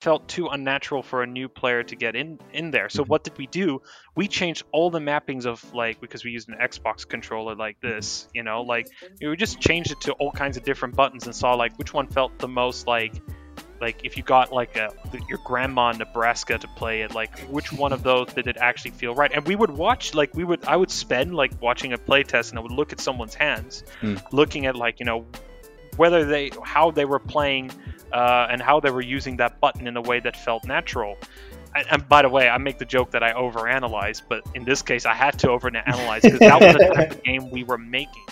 felt too unnatural for a new player to get in in there. So Mhm. what did we do? We changed all the mappings of like because we used an Xbox controller like this, you know, like we just changed it to all kinds of different buttons and saw like which one felt the most like like if you got like a your grandma in Nebraska to play it, like which one of those did it actually feel right? And we would watch like we would I would spend like watching a playtest and I would look at someone's hands, Hmm. looking at like you know whether they how they were playing uh, and how they were using that button in a way that felt natural. And, and by the way, I make the joke that I overanalyze, but in this case, I had to overanalyze because that was the type of game we were making.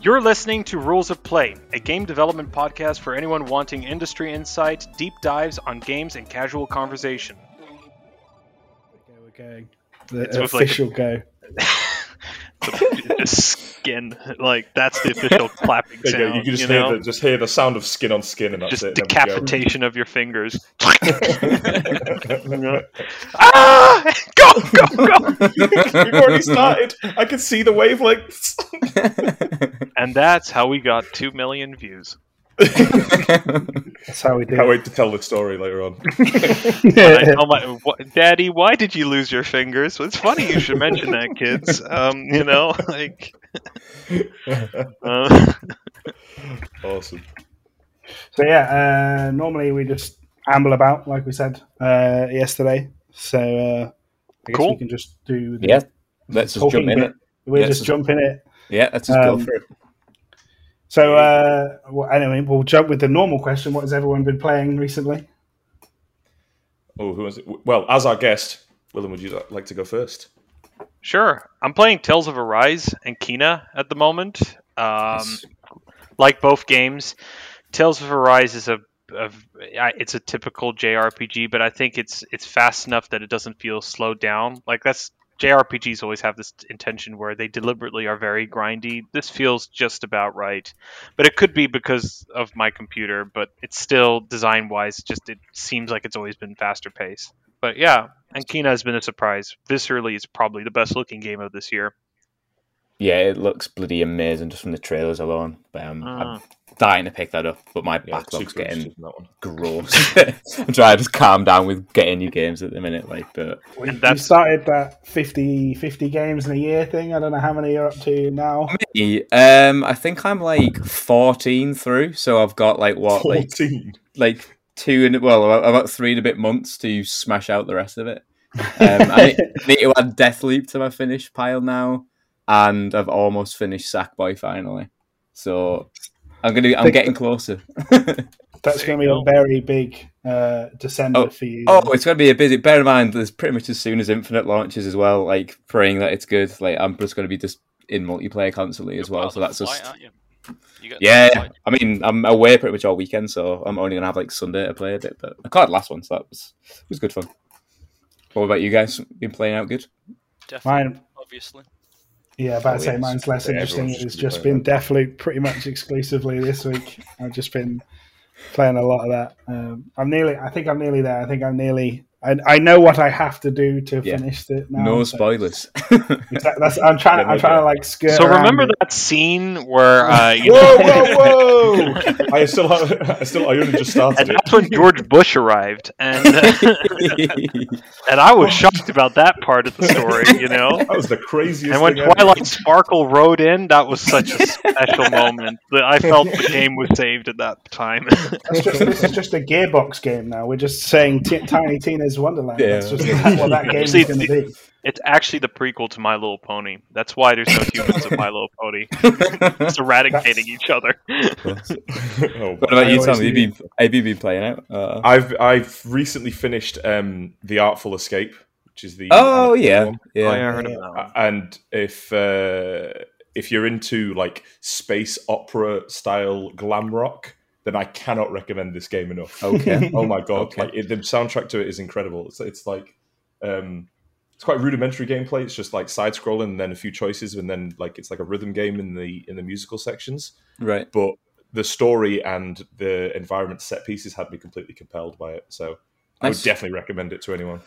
You're listening to Rules of Play, a game development podcast for anyone wanting industry insight, deep dives on games, and casual conversation. Okay, we're going. The It's with, like, a- official go. the, skin, like that's the official clapping you, sound. go. you can just you hear the just hear the sound of skin on skin, and that's just it. Then we go. decapitation of your fingers. ah! Go, go, go! We've already started. I can see the wavelengths. And that's how we got two million views. That's how we do. Can't it. wait to tell the story later on. I my, what, Daddy, why did you lose your fingers? Well, it's funny you should mention that, kids. Um, you know, like. Uh, awesome. So yeah, uh, normally we just amble about, like we said uh, yesterday. So uh, I guess Cool. we can just do. The yeah, let's just jump in bit. it. We're Yeah, just so- jumping it. Yeah, let's just go Um, for it. So uh, well, anyway, we'll jump with the normal question. What has everyone been playing recently? Oh, who was it? Well, as our guest, Willem, would you like to go first? sure. I'm playing Tales of Arise and Kena at the moment. Um, Nice. like both games, Tales of Arise is a it's a typical JRPG, but I think it's it's fast enough that it doesn't feel slowed down. Like that's JRPGs always have this intention where they deliberately are very grindy. This feels just about right, but it could be because of my computer. But it's still design wise, just it seems like it's always been faster paced. But yeah, and Kena has been a surprise. Viscerally, it's probably the best looking game of this year. Yeah, it looks bloody amazing just from the trailers alone. But um, Uh. I'm dying to pick that up, but my Yeah, backlog's getting that one. gross. I'm trying to just calm down with getting new games at the minute. Like, but We, And we that's- started that 50, 50 games in a year thing. I don't know how many you're up to now. um, I think I'm like 14 through, so I've got like what, like Fourteen. like two and well, about three and a bit months to smash out the rest of it. Um, I need to add Deathloop to my finish pile now, and I've almost finished Sackboy finally. So I'm gonna, I'm Think- getting closer. That's going to be a very big uh, December Oh, for you. Oh, it's gonna be a busy. Bear in mind, there's pretty much as soon as Infinite launches as well. Like praying that it's good. Like I'm just gonna be just in multiplayer constantly as You're well. So that's flight, just aren't you? You yeah. I mean, I'm away pretty much all weekend, so I'm only gonna have like Sunday to play a bit. But I caught the last one, so that was it was good fun. What about you guys? Been playing out good? Definitely, Mine, obviously. Yeah, about to say mine's less interesting. It's just been Deathloop pretty much exclusively this week. I've just been playing a lot of that. Um, I'm nearly. I think I'm nearly there. I think I'm nearly. I, I know what I have to do to Yeah. finish it now. no so- spoilers. Exactly, that's, I'm trying. Yeah, I'm trying to like skirt. So remember it. that scene where uh, you Whoa, whoa, whoa! I still, have, I still, I only just started and it. that's when George Bush arrived, and uh, and I was shocked about that part of the story, you know. That was the craziest. And when thing ever. Twilight Sparkle rode in, that was such a special moment. that I felt the game was saved at that time. That's just, this is just a gearbox game now. We're just saying T- Tiny Tina's Wonderland. Yeah. That's just what that game is going to be. it's actually the prequel to My Little Pony. That's why there's no humans in My Little Pony. It's eradicating each other. Oh, What about I you, Tom? Have you knew. been have you been playing out? Uh, I've I've recently finished um, the Artful Escape, which is the oh animated yeah, one. yeah. Oh, yeah, I heard of that. one. Uh, and if uh, if you're into like space opera style glam rock, then I cannot recommend this game enough. Okay. oh my god! Okay. Like it, the soundtrack to it is incredible. It's it's like um, it's quite rudimentary gameplay. It's just like side scrolling and then a few choices, and then like it's like a rhythm game in the in the musical sections. Right. But the story and the environment set pieces had me completely compelled by it. So I would definitely recommend it to anyone.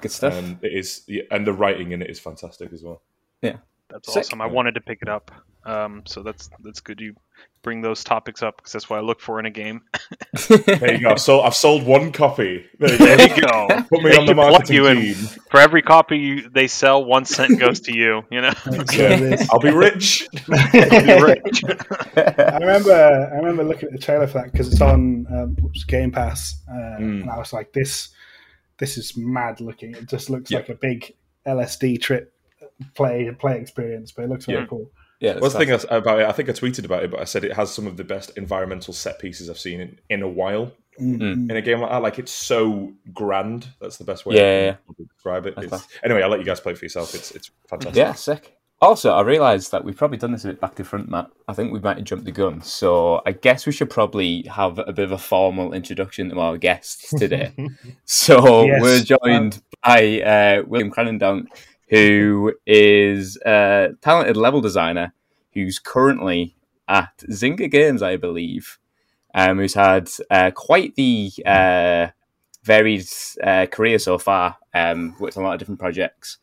Good stuff. Um, it is, yeah, and the writing in it is fantastic as well. Yeah, that's Sick. awesome. I wanted to pick it up. Um, so that's that's good. You bring those topics up because that's what I look for in a game. there you go. So I've sold one copy. There you go. There you go. Put me they on the marketing you team. For every copy you, they sell, one cent goes to you. You know. Yeah. I'll be rich. I'll be rich. I remember. I remember looking at the trailer for that because it's on um, Game Pass, uh, mm. and I was like, "This, this is mad looking. It just looks like a big LSD trip play play experience, but it looks very yeah. cool." Yeah, one thing about it, I think I tweeted about it, but I said it has some of the best environmental set pieces I've seen in, in a while. Mm-hmm. In a game like that, like it's so grand. That's the best way yeah, to describe it. Anyway, I'll let you guys play for yourself. It's it's fantastic. Yeah, sick. Also, I realised that we've probably done this a bit back to front, Matt. I think we might have jumped the gun. So I guess we should probably have a bit of a formal introduction to our guests today. so yes. we're joined by uh, William Kranendonk, who is a talented level designer who's currently at Zynga Games, I believe, um, who's had uh, quite the uh, varied uh, career so far, um, worked on a lot of different projects.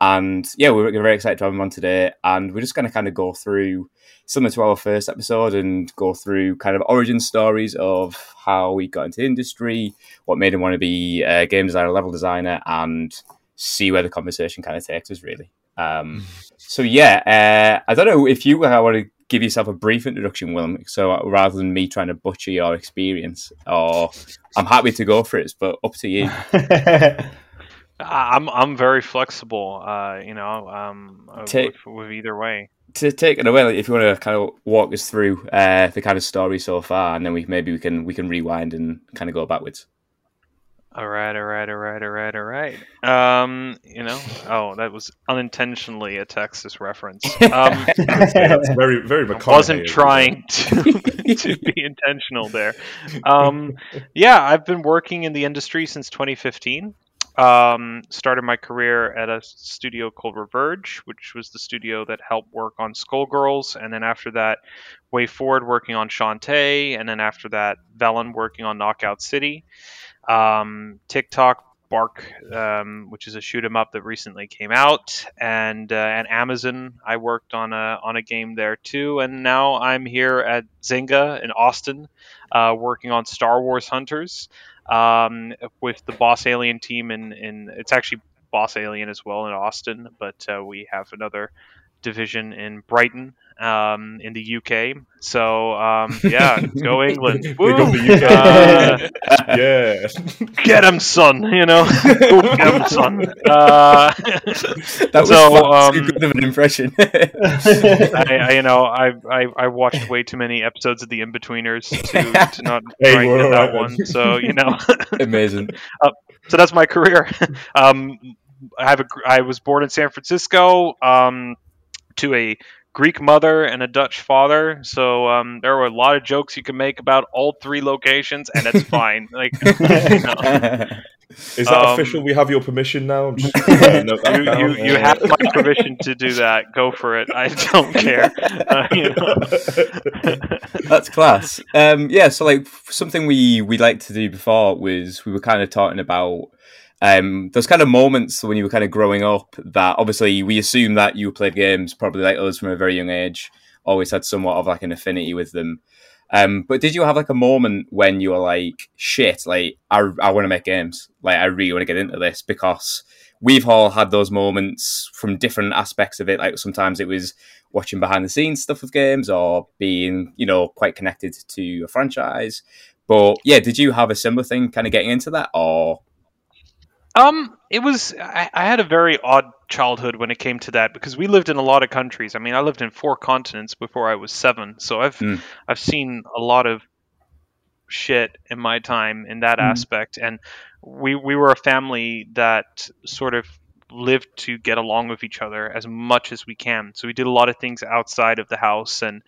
And yeah, we're very excited to have him on today. And we're just going to kind of go through, similar to our first episode, and go through kind of origin stories of how he got into industry, what made him want to be a game designer, level designer, and see where the conversation kind of takes us, really. Um, so yeah, uh, I don't know if you uh, want to give yourself a brief introduction, Willem. So uh, rather than me trying to butcher your experience, or I'm happy to go for it, but up to you. I'm I'm very flexible. Uh, you know, um, take, with, with, either way. To take it away, like, if you want to kind of walk us through uh, the kind of story so far, and then we maybe we can we can rewind and kind of go backwards. All right, all right, all right, all right, all right. Um, you know, oh, that was unintentionally a Texas reference. Um, it's very, very. I wasn't trying to to be intentional there. Um, yeah, I've been working in the industry since 2015. Um, started my career at a studio called Reverge, which was the studio that helped work on Skullgirls, and then after that, WayForward working on Shantae, and then after that, Velan working on Knockout City um, TikTok Bark, um, which is a shoot 'em up that recently came out, and uh, and Amazon. I worked on a on a game there too, and now I'm here at Zynga in Austin, uh, working on Star Wars Hunters um, with the Boss Alien team. In in it's actually Boss Alien as well in Austin, but uh, we have another division in Brighton um, in the UK. So um, yeah, go England. Woo! Go the UK. Uh, yeah, get him, son. You know, get him, son. Uh, that was so, um, too good of an impression. I, I, you know, I, I, I watched way too many episodes of The Inbetweeners to, to not hey, get that one. So you know, amazing. Uh, so that's my career. Um, I have a. I was born in San Francisco. Um, to a Greek mother and a Dutch father. So um, there were a lot of jokes you can make about all three locations, and it's fine. Like, you know. Is that um, official? We have your permission now. Just, uh, you, you, you, have my permission to do that. Go for it. I don't care. Uh, you know. That's class. Um, yeah. So like something we we liked to do before was we were kind of talking about um, those kind of moments when you were kind of growing up that obviously we assume that you played games probably like us from a very young age, always had somewhat of like an affinity with them. Um, but did you have like a moment when you were like, shit, like I, I want to make games, like I really want to get into this because we've all had those moments from different aspects of it. Like sometimes it was watching behind the scenes stuff with games or being, you know, quite connected to a franchise. But yeah, did you have a similar thing kind of getting into that or um, it was. I, I, had a very odd childhood when it came to that because we lived in a lot of countries. I mean, I lived in four continents before I was seven, so I've mm. I've seen a lot of shit in my time in that mm. aspect. And we we were a family that sort of lived to get along with each other as much as we can. So we did a lot of things outside of the house and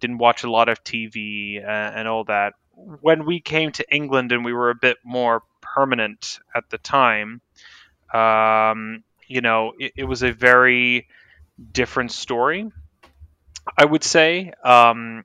didn't watch a lot of TV uh, and all that. When we came to England and we were a bit more permanent at the time, um, you know, it, it, was a very different story. I would say um,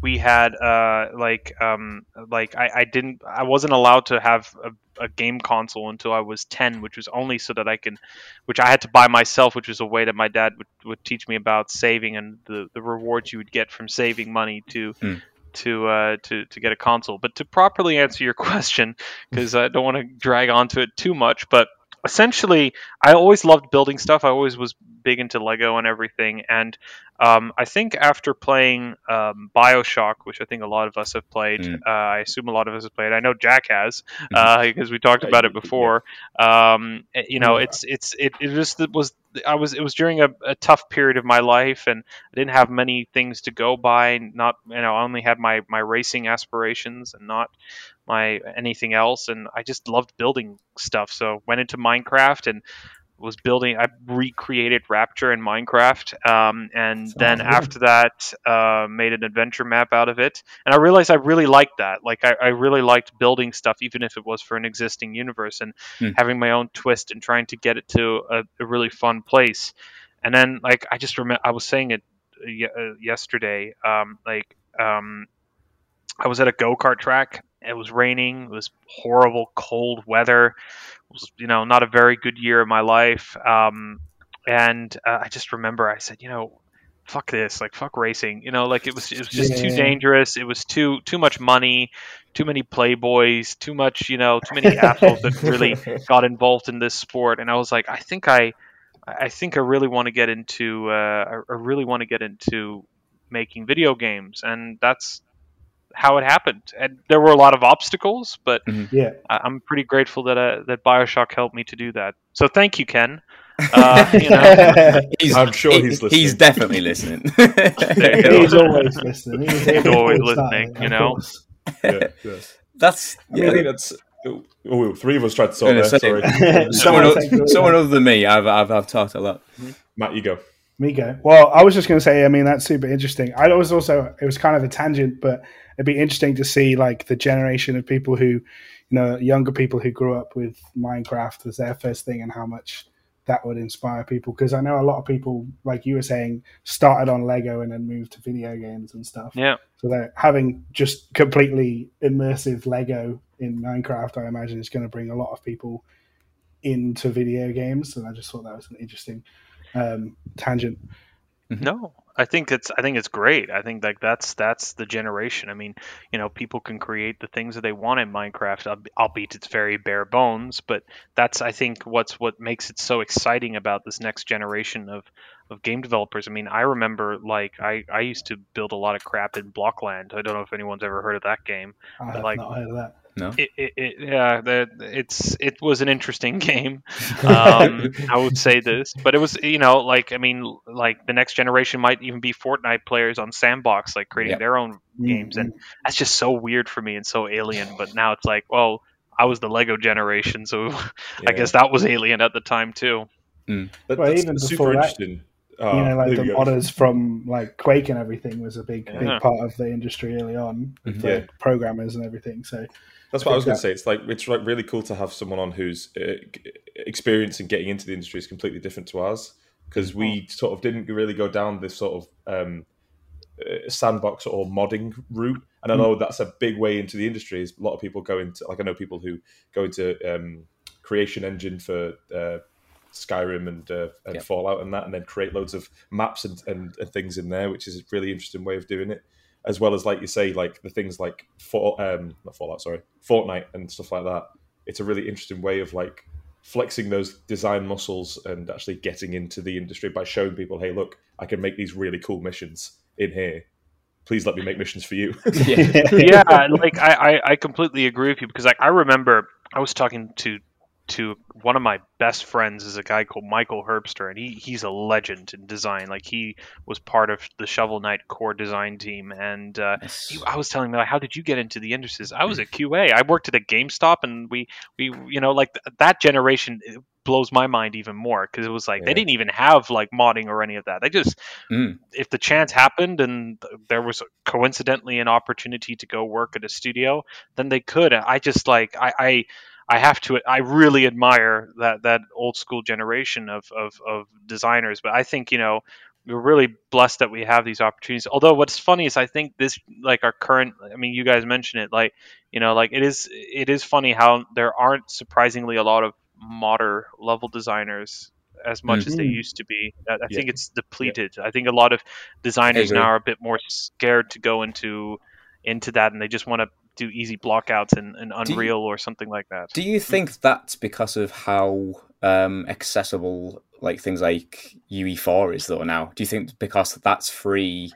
we had uh, like um, like I, I, didn't I wasn't allowed to have a a game console until I was 10, which was only so that I can, which I had to buy myself, which was a way that my dad would, would teach me about saving and the, the rewards you would get from saving money to. Mm. To, uh, to to get a console, but to properly answer your question, because I don't want to drag onto it too much, but essentially, I always loved building stuff. I always was big into Lego and everything. And um, I think after playing um, Bioshock, which I think a lot of us have played, Mm. uh, I assume a lot of us have played. I know Jack has uh, because we talked about it before. Um, eh, you know, it's it's it, it just it was I was it was during a, a tough period of my life, and I didn't have many things to go by. Not you know, I only had my my racing aspirations and not my anything else and I just loved building stuff so went into Minecraft and was building I recreated Rapture in Minecraft um, and Sounds then good. after that uh, made an adventure map out of it and I realized I really liked that like I, I really liked building stuff even if it was for an existing universe and Hmm. having my own twist and trying to get it to a, a really fun place and then like I just remember I was saying it uh, ye- uh, yesterday um, like um, I was at a go kart track. It was raining. It was horrible, cold weather. It was, you know, not a very good year of my life. Um, and uh, I just remember I said, you know, fuck this, like fuck racing. You know, like it was it was just too dangerous. It was too too much money, too many playboys, too much, you know, too many assholes that really got involved in this sport. And I was like, I think I, I think I really want to get into, uh, I really want to get into making video games, and that's how it happened. And there were a lot of obstacles, but Yeah. I- I'm pretty grateful that uh, that Bioshock helped me to do that. So thank you, Ken. Uh, you know, He's, I'm sure he- he's He's listening. definitely listening. There you go. He's always listening. He's, He's always listening, started, you know? course. yeah, yeah. That's I mean, I think that's. Oh, three of us tried to solve Gonna there. say- Sorry, someone, Someone take o- it. someone other than me. I've, I've I've talked a lot. Matt, you go. Me go. Well, I was just going to say, I mean, that's super interesting. I was also, it was kind of a tangent, but it'd be interesting to see like the generation of people who, you know, younger people who grew up with Minecraft as their first thing and how much that would inspire people. Because I know a lot of people, like you were saying, started on Lego and then moved to video games and stuff. yeah, So that having just completely immersive Lego in Minecraft, I imagine, is going to bring a lot of people into video games. And I just thought that was an interesting um, tangent. no, I think it's I think it's great. I think like that's that's the generation. I mean, you know, people can create the things that they want in Minecraft, al- albeit it's very bare bones. But that's I think what's what makes it so exciting about this next generation of of game developers. I mean, I remember like I I used to build a lot of crap in Blockland. I don't know if anyone's ever heard of that game. I have Like- not heard of that. No. It, it, it yeah, the, it's it was an interesting game. Um, I would say this, but it was you know like I mean like the next generation might even be Fortnite players on Sandbox, like creating Yep. their own games, and mm-hmm. that's just so weird for me and so alien. But now it's like, well, I was the Lego generation, so I guess that was alien at the time too. Mm. That, Well, even super before that, interesting. Oh, you know, ah, like the you go. modders from like Quake and everything was a big, Yeah. big part of the industry early on with mm-hmm. Yeah. the programmers and everything. So That's what I was going to say. It's like it's like really cool to have someone on whose uh, experience in getting into the industry is completely different to ours because we sort of didn't really go down this sort of um, uh, sandbox or modding route. And I know that's a big way into the industry. Is a lot of people go into like I know people who go into um, Creation Engine for uh, Skyrim and uh, and Yeah. Fallout and that, and then create loads of maps and, and, and things in there, which is a really interesting way of doing it as well as like you say, like the things like for um not Fallout, sorry, Fortnite and stuff like that. It's a really interesting way of like flexing those design muscles and actually getting into the industry by showing people, hey, look, I can make these really cool missions in here. Please let me make missions for you. Yeah. yeah, like I, I, I completely agree with you because like I remember I was talking to to one of my best friends is a guy called Michael Herbster and he he's a legend in design. Like he was part of the Shovel Knight core design team and uh, he, I was telling him like how did you get into the industries? I was a QA. I worked at a GameStop and we we you know like th- that generation it blows my mind even more because it was like they didn't even have like modding or any of that. They just Mm. if the chance happened and there was coincidentally an opportunity to go work at a studio, then they could. I just like I I, I have to I really admire that that old school generation of, of of designers. But I think you know we're really blessed that we have these opportunities. Although what's funny is I think this like our current I mean you guys mentioned it like you know like it is it is funny how there aren't surprisingly a lot of modern level designers as much mm-hmm. as they mm-hmm. used to be. I, I yeah. think it's depleted. Yeah. I think a lot of designers now are a bit more scared to go into into that and they just want to do easy blockouts in, in Unreal you, or something like that. Do you think that's because of how um, accessible like things like UE4 is though now? Do you think because that's free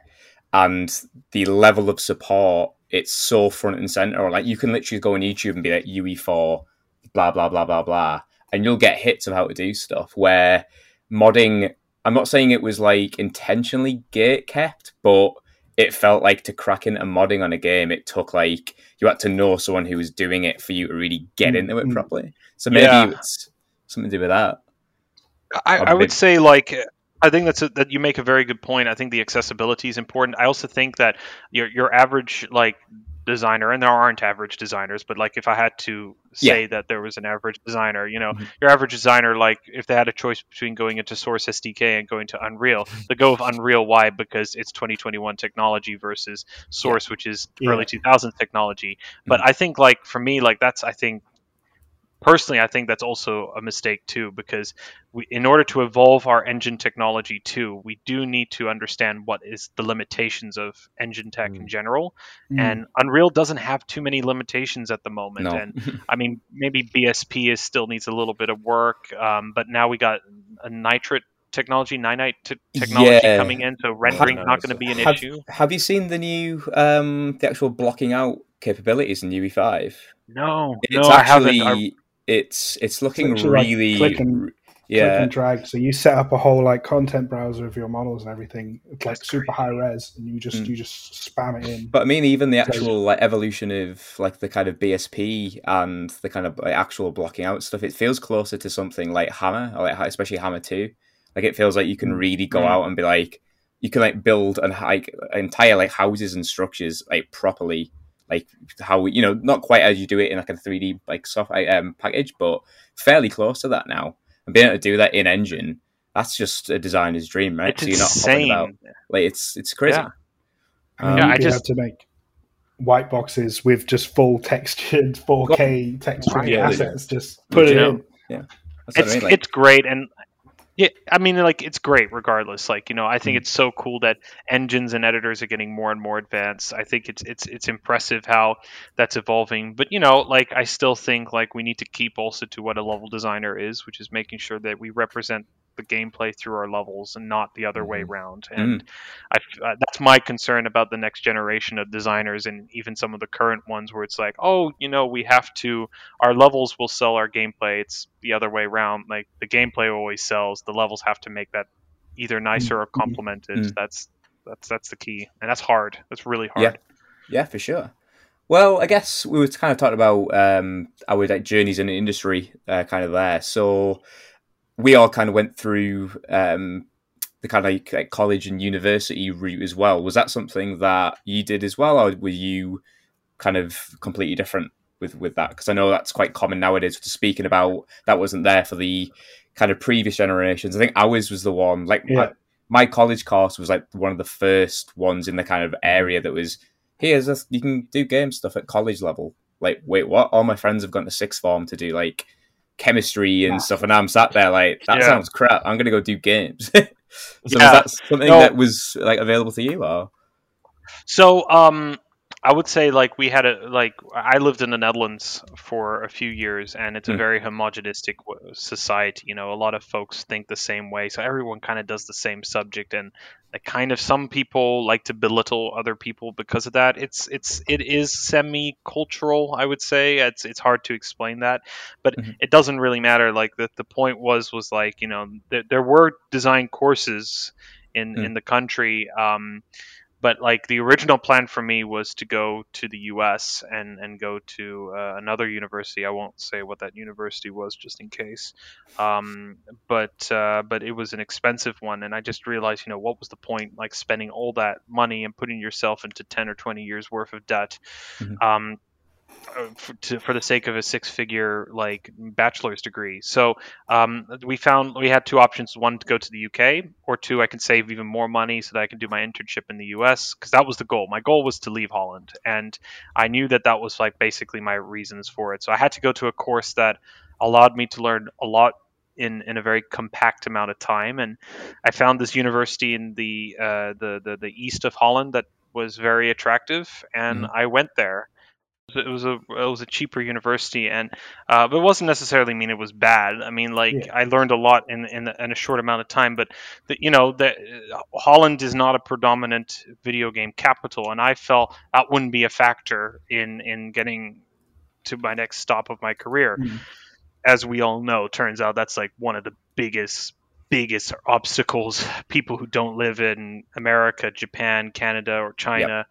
and the level of support it's so front and center, or like you can literally go on YouTube and be like UE4, blah blah blah blah blah, and you'll get hits of how to do stuff. Where modding, I'm not saying it was like intentionally gate kept, but it felt like to crack into modding on a game, it took like you had to know someone who was doing it for you to really get into it mm-hmm. properly. So maybe yeah. it's something to do with that. I, I would say like I think that's a, that you make a very good point. I think the accessibility is important. I also think that your your average like designer, and there aren't average designers, but like if I had to say yeah. that there was an average designer, you know, mm-hmm. your average designer, like if they had a choice between going into Source SDK and going to Unreal, they go with Unreal. Why? Because it's 2021 technology versus Source, yeah. which is yeah. early 2000s technology. But mm-hmm. I think like for me, like that's I think personally, I think that's also a mistake too, because we, in order to evolve our engine technology too, we do need to understand what is the limitations of engine tech mm. in general. Mm. And Unreal doesn't have too many limitations at the moment. No. and I mean, maybe BSP is still needs a little bit of work, um, but now we got a nitrate technology, Nanite t- technology yeah. coming in, so rendering not going to be an have, issue. Have you seen the new, um, the actual blocking out capabilities in UE5? No, it's no, actually, I haven't it's it's looking it's really like click and, yeah drag. So you set up a whole like content browser of your models and everything. It's like super high res, and you just mm. you just spam it in. But I mean, even the actual like evolution of like the kind of BSP and the kind of like, actual blocking out stuff, it feels closer to something like Hammer, or like especially Hammer Two. Like it feels like you can mm. really go mm. out and be like, you can like build and like entire like houses and structures like properly like how you know not quite as you do it in like a 3D like soft um, package, but fairly close to that now. And being able to do that in engine, that's just a designer's dream, right? It's so you're not insane. about like it's it's crazy. Yeah, um, yeah I just to make white boxes with just full textured 4K textured yeah, assets. Just put it in. Yeah, it's I mean. like, it's great, and yeah, I mean, like it's great regardless. Like you know, I think mm. it's so cool that engines and editors are getting more and more advanced. I think it's it's it's impressive how that's evolving. But you know, like I still think like we need to keep also to what a level designer is, which is making sure that we represent the gameplay through our levels and not the other way mm-hmm. around. And mm. I, uh, that's my concern about the next generation of designers and even some of the current ones where it's like, oh, you know, we have to, our levels will sell our gameplay. It's the other way around. Like the gameplay always sells, the levels have to make that either nicer or mm-hmm. complemented. Mm. That's, that's, that's the key. And that's hard. That's really hard. Yeah, yeah for sure. Well, I guess we were kind of talking about um, our like journeys in the industry, uh, kind of there. So, we all kind of went through um, the kind of like, like, college and university route as well. Was that something that you did as well, or were you kind of completely different with with that? Because I know that's quite common nowadays. To speaking about that wasn't there for the kind of previous generations. I think ours was the one like yeah. my, my, college course was like one of the first ones in the kind of area that was here's a, you can do game stuff at college level. Like, wait, what? All my friends have gone to sixth form to do like chemistry and stuff, and I'm sat there like that yeah. sounds crap. I'm gonna go do games. so yeah. was that something no. that was like available to you, or? So, um, I would say like we had a like I lived in the Netherlands for a few years, and it's a mm. very homogenistic society. You know, a lot of folks think the same way, so everyone kind of does the same subject, and like kind of some people like to belittle other people because of that. It's it's it is semi cultural, I would say. It's it's hard to explain that, but mm-hmm. it doesn't really matter. Like the the point was was like you know there, there were design courses in mm. in the country. Um, but like the original plan for me was to go to the U.S. and and go to uh, another university. I won't say what that university was, just in case. Um, but uh, but it was an expensive one, and I just realized, you know, what was the point, like spending all that money and putting yourself into ten or twenty years worth of debt. Mm-hmm. Um, for, to, for, the sake of a six-figure like bachelor's degree. So um, we found we had two options: one to go to the UK, or two I can save even more money so that I can do my internship in the US. Because that was the goal. My goal was to leave Holland, and I knew that that was like basically my reasons for it. So I had to go to a course that allowed me to learn a lot in, in a very compact amount of time. And I found this university in the uh, the, the, the east of Holland that was very attractive, and mm. I went there it was a it was a cheaper university, and uh, but it wasn't necessarily mean it was bad. I mean, like yeah. I learned a lot in in, in, a short amount of time. But the, you know, the, Holland is not a predominant video game capital, and I felt that wouldn't be a factor in in getting to my next stop of my career. Mm. As we all know, turns out that's like one of the biggest biggest obstacles people who don't live in America, Japan, Canada, or China. Yep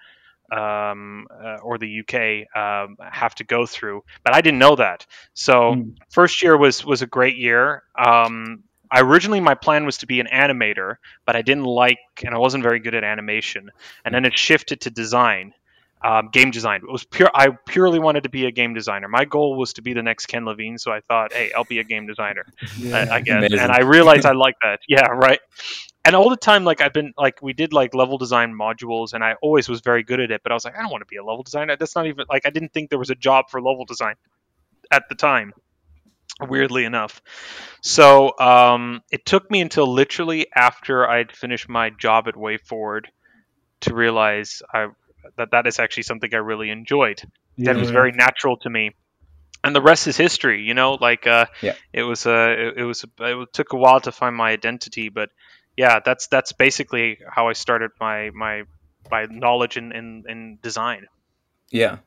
um, uh, or the UK um, have to go through. But I didn't know that. So mm. first year was was a great year. Um, I originally my plan was to be an animator, but I didn't like and I wasn't very good at animation. And then it shifted to design um, game design. It was pure. I purely wanted to be a game designer. My goal was to be the next Ken Levine. So I thought, hey, I'll be a game designer. Yeah, I, I guess, amazing. and I realized I like that. Yeah, right. And all the time, like I've been like we did like level design modules, and I always was very good at it. But I was like, I don't want to be a level designer. That's not even like I didn't think there was a job for level design at the time. Weirdly enough, so um, it took me until literally after I'd finished my job at WayForward to realize I that that is actually something I really enjoyed. Yeah. That was very natural to me. And the rest is history, you know. Like, uh, yeah. it was, uh, it, it was, it took a while to find my identity, but yeah, that's that's basically how I started my my my knowledge in in, in design. Yeah,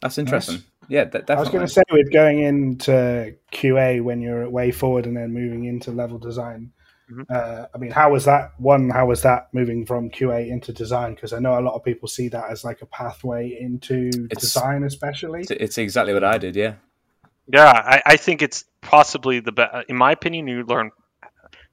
that's interesting. Nice. Yeah, I was going to say with going into QA when you're at WayForward and then moving into level design. Mm-hmm. Uh, I mean, how was that one? How was that moving from QA into design? Because I know a lot of people see that as like a pathway into it's, design, especially. It's exactly what I did. Yeah. Yeah, I, I think it's possibly the best. In my opinion, you learn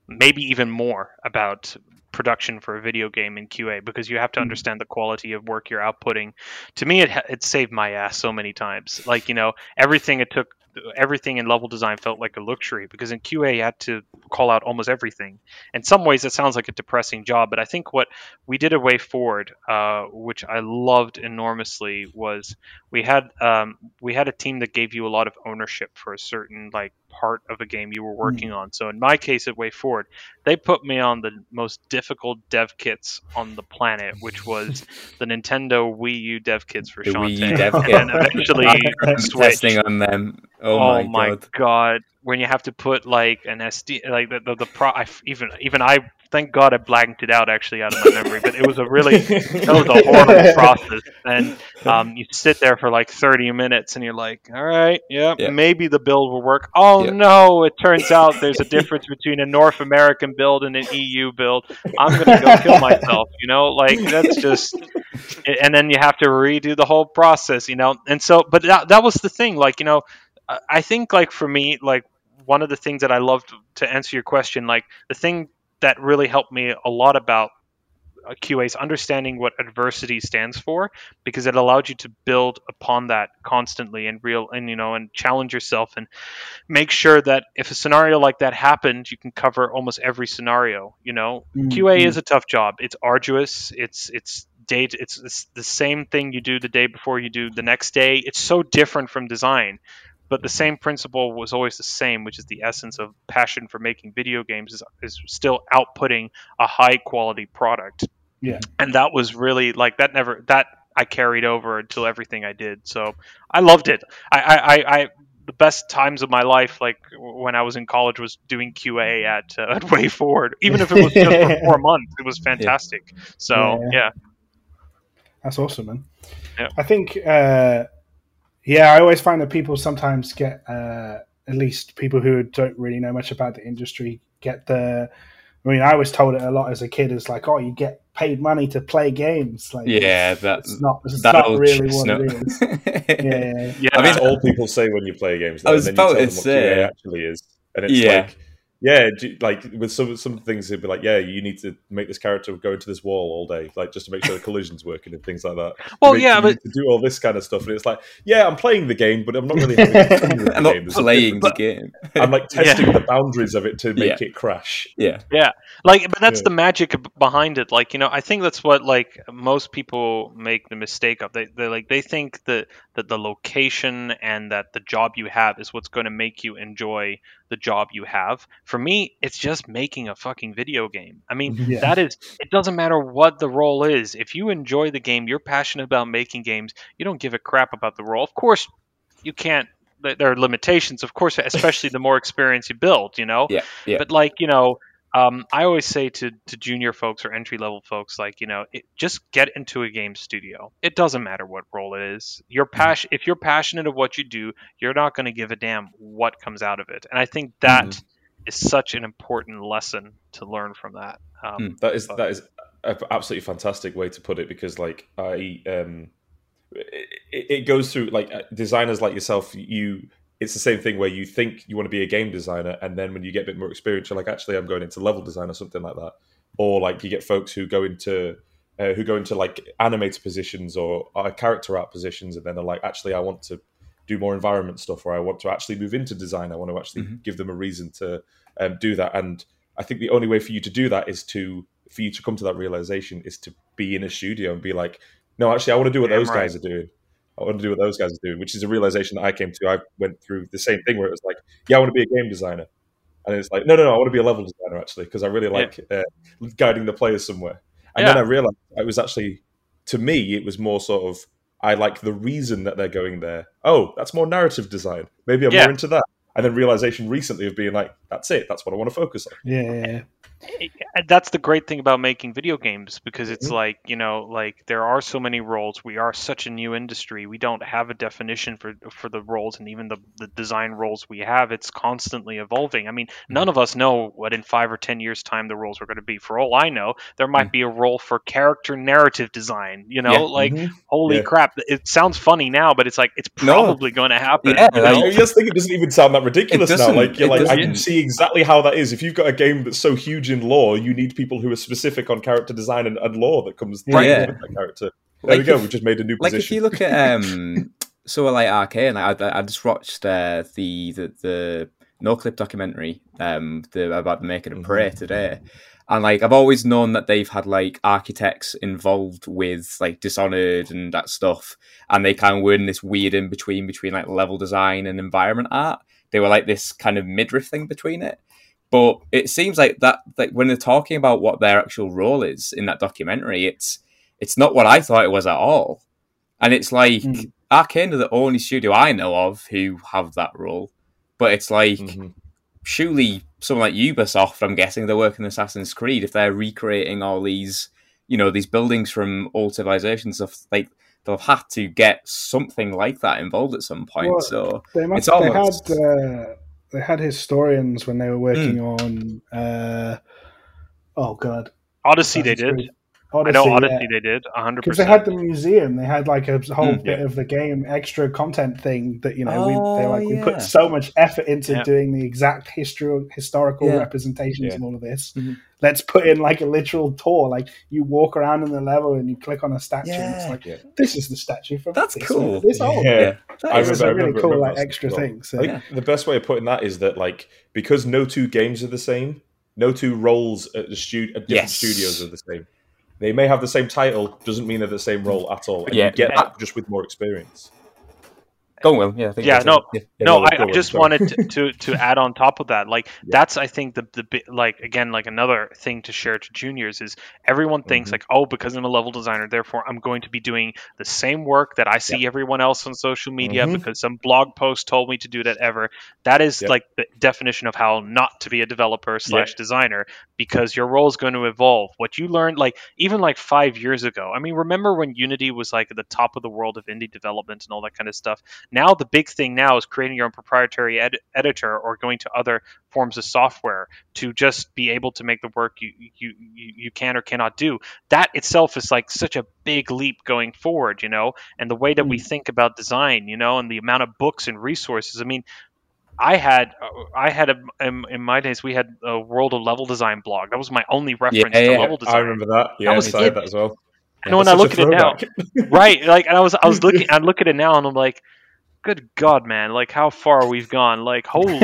maybe even more about production for a video game in QA because you have to mm-hmm. understand the quality of work you're outputting. To me, it it saved my ass so many times. Like you know, everything it took everything in level design felt like a luxury because in QA you had to call out almost everything. In some ways, it sounds like a depressing job, but I think what we did a WayForward, uh, which I loved enormously, was we had um, we had a team that gave you a lot of ownership for a certain like part of a game you were hmm. working mm. on. So in my case at WayForward, they put me on the most difficult dev kits on the planet, which was the Nintendo Wii U dev kits for the Shantae. Wii U dev kit. and eventually testing on them. Oh, oh my, my god. god. When you have to put like an SD, like the the, the pro, I, even even I thank God I blanked it out actually out of my memory. But it was a really that was a horrible process. And um, you sit there for like 30 minutes and you're like, all right, yeah, yeah. maybe the build will work. Oh yeah. no, it turns out there's a difference between a North American build and an EU build. I'm gonna go kill myself. You know, like that's just. And then you have to redo the whole process. You know, and so, but that that was the thing. Like you know, I think like for me, like one of the things that I loved to answer your question, like the thing that really helped me a lot about QA's understanding what adversity stands for because it allowed you to build upon that constantly and real and you know and challenge yourself and make sure that if a scenario like that happened you can cover almost every scenario you know? Mm-hmm. QA is a tough job. It's arduous. It's it's day it's, it's the same thing you do the day before you do the next day. It's so different from design but the same principle was always the same, which is the essence of passion for making video games is, is still outputting a high quality product. Yeah. And that was really like that never that I carried over until everything I did. So I loved it. I, I, I the best times of my life, like when I was in college, was doing QA at uh, at WayForward. Even if it was just for four months, it was fantastic. Yeah. So yeah. yeah. that's awesome, man. Yeah. I think uh, yeah, I always find that people sometimes get, uh, at least people who don't really know much about the industry, get the. I mean, I was told it a lot as a kid. It's like, oh, you get paid money to play games. Like, yeah, that's not. It's not really what it is. yeah, yeah. I mean, all people say when you play games. Though, I was and then about you tell them what QA actually is, and it's yeah. like yeah, like with some some things, it'd be like, yeah, you need to make this character go into this wall all day, like just to make sure the collision's working and things like that. Well, yeah, but to do all this kind of stuff, and it's like, yeah, I'm playing the game, but I'm not really having the I'm not playing the game. I'm like testing the boundaries of it to make it crash. Yeah, yeah, like, but that's Yeah. the magic behind it. Like, you know, I think that's what like most people make the mistake of. They they like they think that that the location and that the job you have is what's going to make you enjoy the job you have. For me, it's just making a fucking video game. I mean, Yeah. that is it doesn't matter what the role is. If you enjoy the game, you're passionate about making games, you don't give a crap about the role. Of course, you can't there are limitations, of course, especially the more experience you build, you know? yeah, yeah. But like, you know, um, I always say to, to junior folks or entry level folks, like, you know, it, just get into a game studio. It doesn't matter what role it is. Your passion, if you're passionate of what you do, you're not going to give a damn what comes out of it. And I think that is such an important lesson to learn from that. Um, Mm. That is but- that is an absolutely fantastic way to put it because like I um it, it goes through like uh, designers like yourself you it's the same thing where you think you want to be a game designer and then when you get a bit more experience you're like actually I'm going into level design or something like that or like you get folks who go into uh, who go into like animator positions or uh, character art positions and then they're like actually I want to do more environment stuff or I want to actually move into design I want to actually Mhm. give them a reason to um, do that and I think the only way for you to do that is to for you to come to that realization is to be in a studio and be like, no, actually, I want to do what Damn those right. guys are doing. I want to do what those guys are doing, which is a realization that I came to. I went through the same thing where it was like, yeah, I want to be a game designer, and it's like, no, no, no, I want to be a level designer actually because I really like uh, guiding the players somewhere. And then I realized it was actually, to me, it was more sort of I like the reason that they're going there. Oh, that's more narrative design. Maybe I'm Yeah. more into that. And then realization recently of being like, that's it. That's what I want to focus on. Yeah, yeah, yeah. And that's the great thing about making video games because it's Mhm. like you know like there are so many roles we are such a new industry we don't have a definition for for the roles and even the, the design roles we have it's constantly evolving i mean none of us know what in five or ten years time the roles are going to be for all i know there might be a role for character narrative design you know Yeah. like Mhm. holy Yeah. crap it sounds funny now but it's like it's No. probably going to happen Yeah, you know? I just think it doesn't even sound that ridiculous now. Like you're like, I can see exactly how that is. If you've got a game that's so huge in lore, you need people who are specific on character design and, and lore that comes Right. Yeah. with that character. There we go. if- we just made a new like position. if you look at um so like Arkane like, I, I just watched uh, the the the Noclip documentary um the about the making of prey today and like i've always known that they've had like architects involved with like dishonored and that stuff and they kind of were in this weird in between between like level design and environment art they were like this kind of midriff thing between it but it seems like that like when they're talking about what their actual role is in that documentary it's it's not what i thought it was at all and it's like Mm. Arkane are the only studio I know of who have that role. But it's like Mhm. surely someone like Ubisoft, I'm guessing they're working Assassin's Creed, if they're recreating all these you know, these buildings from old civilizations stuff, like they'll have to get something like that involved at some point. Well, so They must. It's They had. Uh, they had historians when they were working on. Uh, oh God, odyssey they did Creed. i Odyssey, know yeah. they did 100% because they had the museum. They had like a whole Mm, bit of the game extra content thing that you know we they Oh, like we put so much effort into Yeah. doing the exact history historical Yeah. representations Yeah. and all of this. Mhm. Let's put in like a literal tour. Like you walk around in the level and you click on a statue. And it's Yeah. like Yeah. this is the statue from That's this, cool. This old. Yeah. yeah, that I It was remember- a I really remember- cool remember like extra as well. thing. So I think the best way of putting that is that like because no two games are the same, no two roles at the stu- at different Yes. studios are the same. They may have the same title, doesn't mean they're the same role at all. And Yeah. you get that just with more experience. Go Will. Yeah, I think Yeah, no. Yeah, no, I, I just wanted to, to to add on top of that. Like that's I think the the like again like another thing to share to juniors is everyone thinks Mhm. like oh because I'm a level designer therefore I'm going to be doing the same work that I see everyone else on social media Mhm. because some blog post told me to do that ever. That is like the definition of how not to be a developer slash designer because your role is going to evolve. What you learned like even like five years ago. I mean remember when Unity was like at the top of the world of indie development and all that kind of stuff. Now the big thing now is creating your own proprietary ed- editor or going to other forms of software to just be able to make the work you, you you can or cannot do. That itself is like such a big leap going forward, you know, and the way that we hmm. think about design, you know, and the amount of books and resources. I mean, I had uh, I had a, in, in, my days we had a World of Level Design blog. That was my only reference yeah, to yeah. level design. I remember that. Yeah, that was I that as well. And yeah, when I look at it now, right? Like, and I was I was looking, I look at it now, and I'm like, good God, man! Like, how far we've gone? Like, holy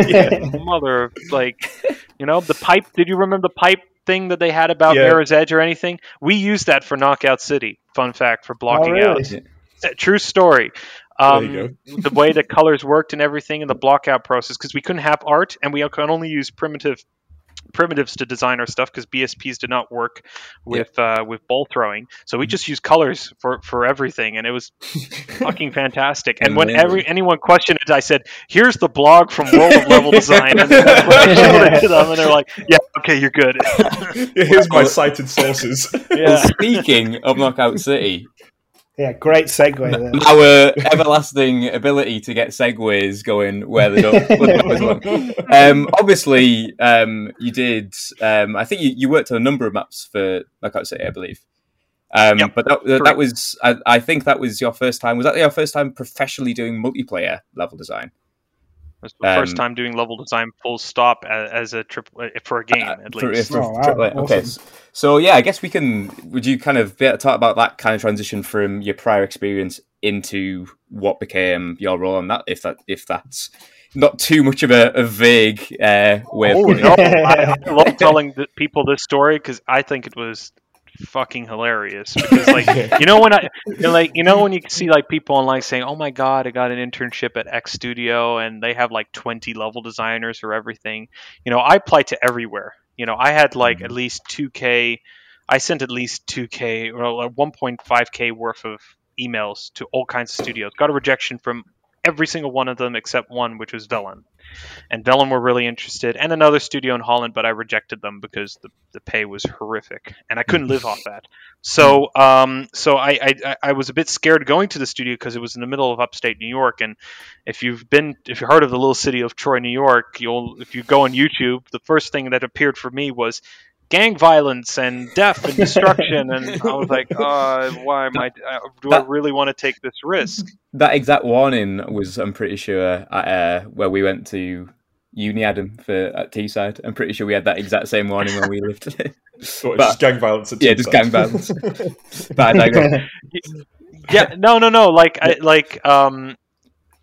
mother! Like, you know, the pipe. Did you remember the pipe thing that they had about yeah. Mirror's Edge or anything? We used that for Knockout City. Fun fact for blocking oh, really? out. True story. Um, the way the colors worked and everything in the blockout process because we couldn't have art and we could only use primitive primitives to design our stuff because BSPs did not work with yeah. uh, with ball throwing. So we just used colors for, for everything, and it was fucking fantastic. And when every anyone questioned it, I said, "Here's the blog from World of Level Design," and I showed it to them, and they're like, "Yeah, okay, you're good." Here's my cited sources. Yeah. Well, speaking of Knockout City, yeah, great segue there. Our everlasting ability to get segues going where they don't. um, obviously, um, you did. Um, I think you, you worked on a number of maps for Knockout City, I believe. Um, yep, but that, that was, I, I, think that was your first time. Was that your first time professionally doing multiplayer level design? It's the um, first time doing level design full stop as, as a triple uh, for a game uh, at for, least. For, oh, wow. Okay, awesome. so yeah, I guess we can. Would you kind of talk about that kind of transition from your prior experience into what became your role on that? If that if that's not too much of a, a vague uh, way. Oh, no. I, I love telling people this story because I think it was fucking hilarious. Because like you know when I like you know when you see like people online saying oh my god I got an internship at X Studio and they have like 20 level designers for everything. You know I applied to everywhere. You know I had like mm-hmm. at least 2k I sent at least 2k or 1.5k worth of emails to all kinds of studios. Got a rejection from every single one of them except one which was Velan and Velan were really interested, and another studio in Holland, but I rejected them because the, the pay was horrific, and I couldn't live off that. So, um, so I, I, I was a bit scared going to the studio because it was in the middle of upstate New York, and if you've been, if you heard of the little city of Troy, New York, you'll, if you go on YouTube, the first thing that appeared for me was gang violence and death and destruction and i was like uh, why am i uh, do that, i really want to take this risk? That exact warning was i'm pretty sure at, uh, where we went to uni adam for at teesside. I'm pretty sure we had that exact same warning when we lived. There but, just gang violence yeah just gang violence. But I yeah no no no like I, like um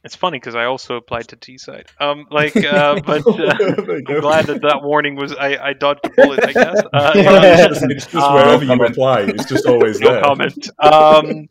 it's funny because I also applied to Teesside. Um, like, uh, but uh, I'm glad that that warning was I, I dodged the bullet. I guess. Uh, it's just, it's just um, wherever you apply, it's just always no there. comment. Um,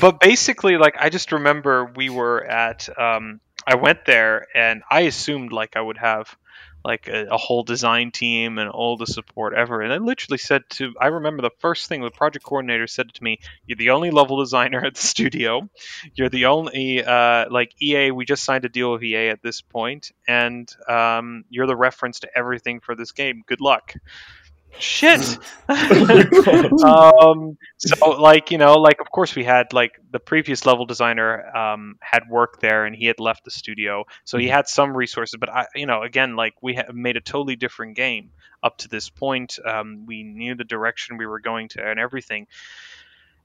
but basically, like, I just remember we were at. Um, I went there and I assumed like I would have like a, a, whole design team and all the support ever. And I literally said to, I remember the first thing the project coordinator said to me, "You're the only level designer at the studio. You're the only uh, like EA. We just signed a deal with EA at this point, and um, you're the reference to everything for this game. Good luck." Shit. um, so like you know, like of course we had like the previous level designer um, had worked there and he had left the studio, so he mm-hmm. had some resources. But I, you know, again, like we have made a totally different game up to this point. Um, we knew the direction we were going to and everything.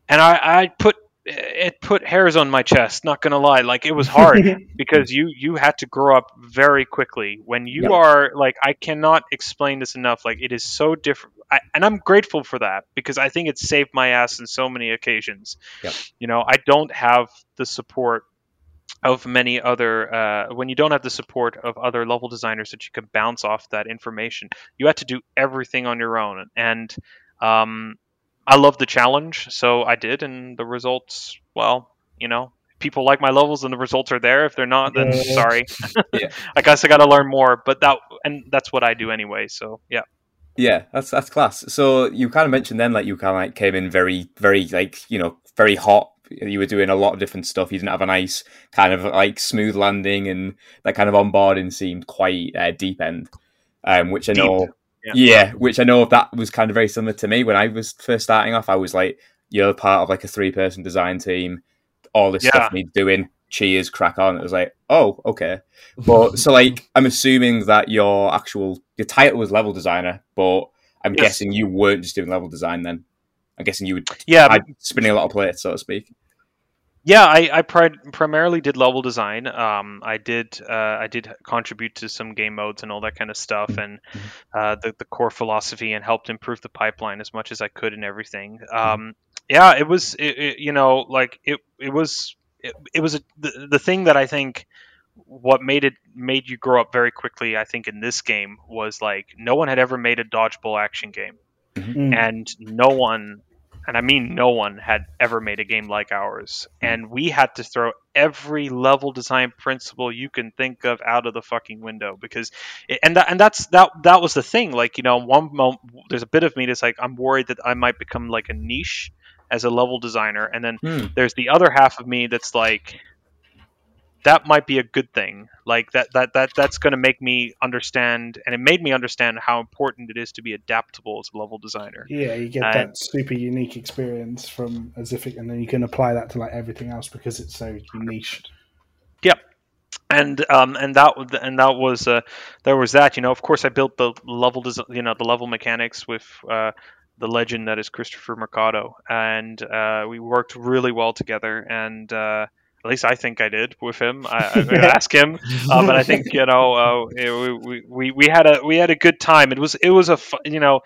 And I, I put it put hairs on my chest not gonna lie. Like it was hard because you you had to grow up very quickly. When you yep. are like i cannot explain this enough. Like it is so different. I, and i'm grateful for that because i think it saved my ass in so many occasions. Yep. you know i don't have the support of many other uh, when you don't have the support of other level designers that you can bounce off that information you have to do everything on your own. And um, I love the challenge, so I did, and the results, well, you know, people like my levels and the results are there. If they're not, then yeah. sorry. yeah. I guess I got to learn more, but that and that's what I do anyway. So yeah. Yeah, that's that's class. So you kind of mentioned then, like you kind of like came in very, very like you know very hot. You were doing a lot of different stuff. You didn't have a nice kind of like smooth landing, and that kind of onboarding seemed quite uh, deep end, um, which I know yeah. yeah, which I know that was kind of very similar to me when I was first starting off. I was like, you're part of like a three person design team, all this yeah. stuff needs doing. Cheers, crack on. It was like, oh, okay. But so like, I'm assuming that your actual your title was level designer, but I'm yes. guessing you weren't just doing level design then. I'm guessing you would yeah spinning a lot of plates, so to speak. Yeah, I, I pri- primarily did level design. Um, I did uh, I did contribute to some game modes and all that kind of stuff, Mm-hmm. and uh, the the core philosophy, and helped improve the pipeline as much as I could and everything. Mm-hmm. Um, yeah, it was it, it, you know like it it was it, it was a, the the thing that I think what made it made you grow up very quickly. I think in this game was like no one had ever made a dodgeball action game Mm. and no one and i mean no one had ever made a game like ours. And we had to throw every level design principle you can think of out of the fucking window because it, and that, and that's that that was the thing. Like you know one moment there's a bit of me that's like i'm worried that i might become like a niche as a level designer. And then Hmm. there's the other half of me that's like that might be a good thing like that that, that that's going to make me understand and it made me understand how important it is to be adaptable as a level designer Yeah, you get And- that super unique experience from a Zific, and then you can apply that to like everything else because it's so niche. Yep. and um and that and that was uh there was that you know of course i built the level design you know the level mechanics with uh the legend that is christopher mercado and uh we worked really well together and uh at least I think I did with him. I, I ask him, uh, but I think you know uh, we, we we had a we had a good time. It was it was a you know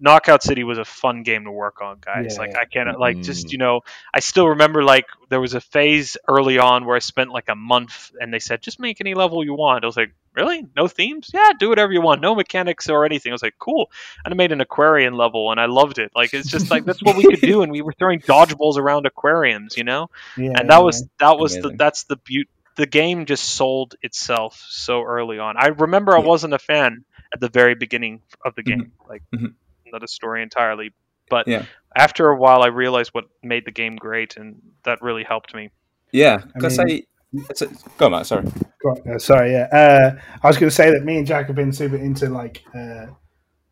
Knockout City was a fun game to work on, guys. Yeah, like. I can't like just Mm. you know I still remember like there was a phase early on where I spent like a month and they said just make any level you want. I was like, really? No themes? Yeah, do whatever you want. No mechanics or anything. I was like, cool. And I made an aquarium level and I loved it. Like it's just like that's what we could do and we were throwing dodgeballs around aquariums, you know? Yeah, And that was that was the that's the beauty the game just sold itself so early on. I remember I wasn't a fan at the very beginning of the game. Like Mhm. Another story entirely. But Yeah. after a while I realized what made the game great and that really helped me. Yeah, because I, mean- it's a, go on, Matt. Sorry. Go on, uh, sorry, yeah. Uh, I was going to say that me and Jack have been super into like uh,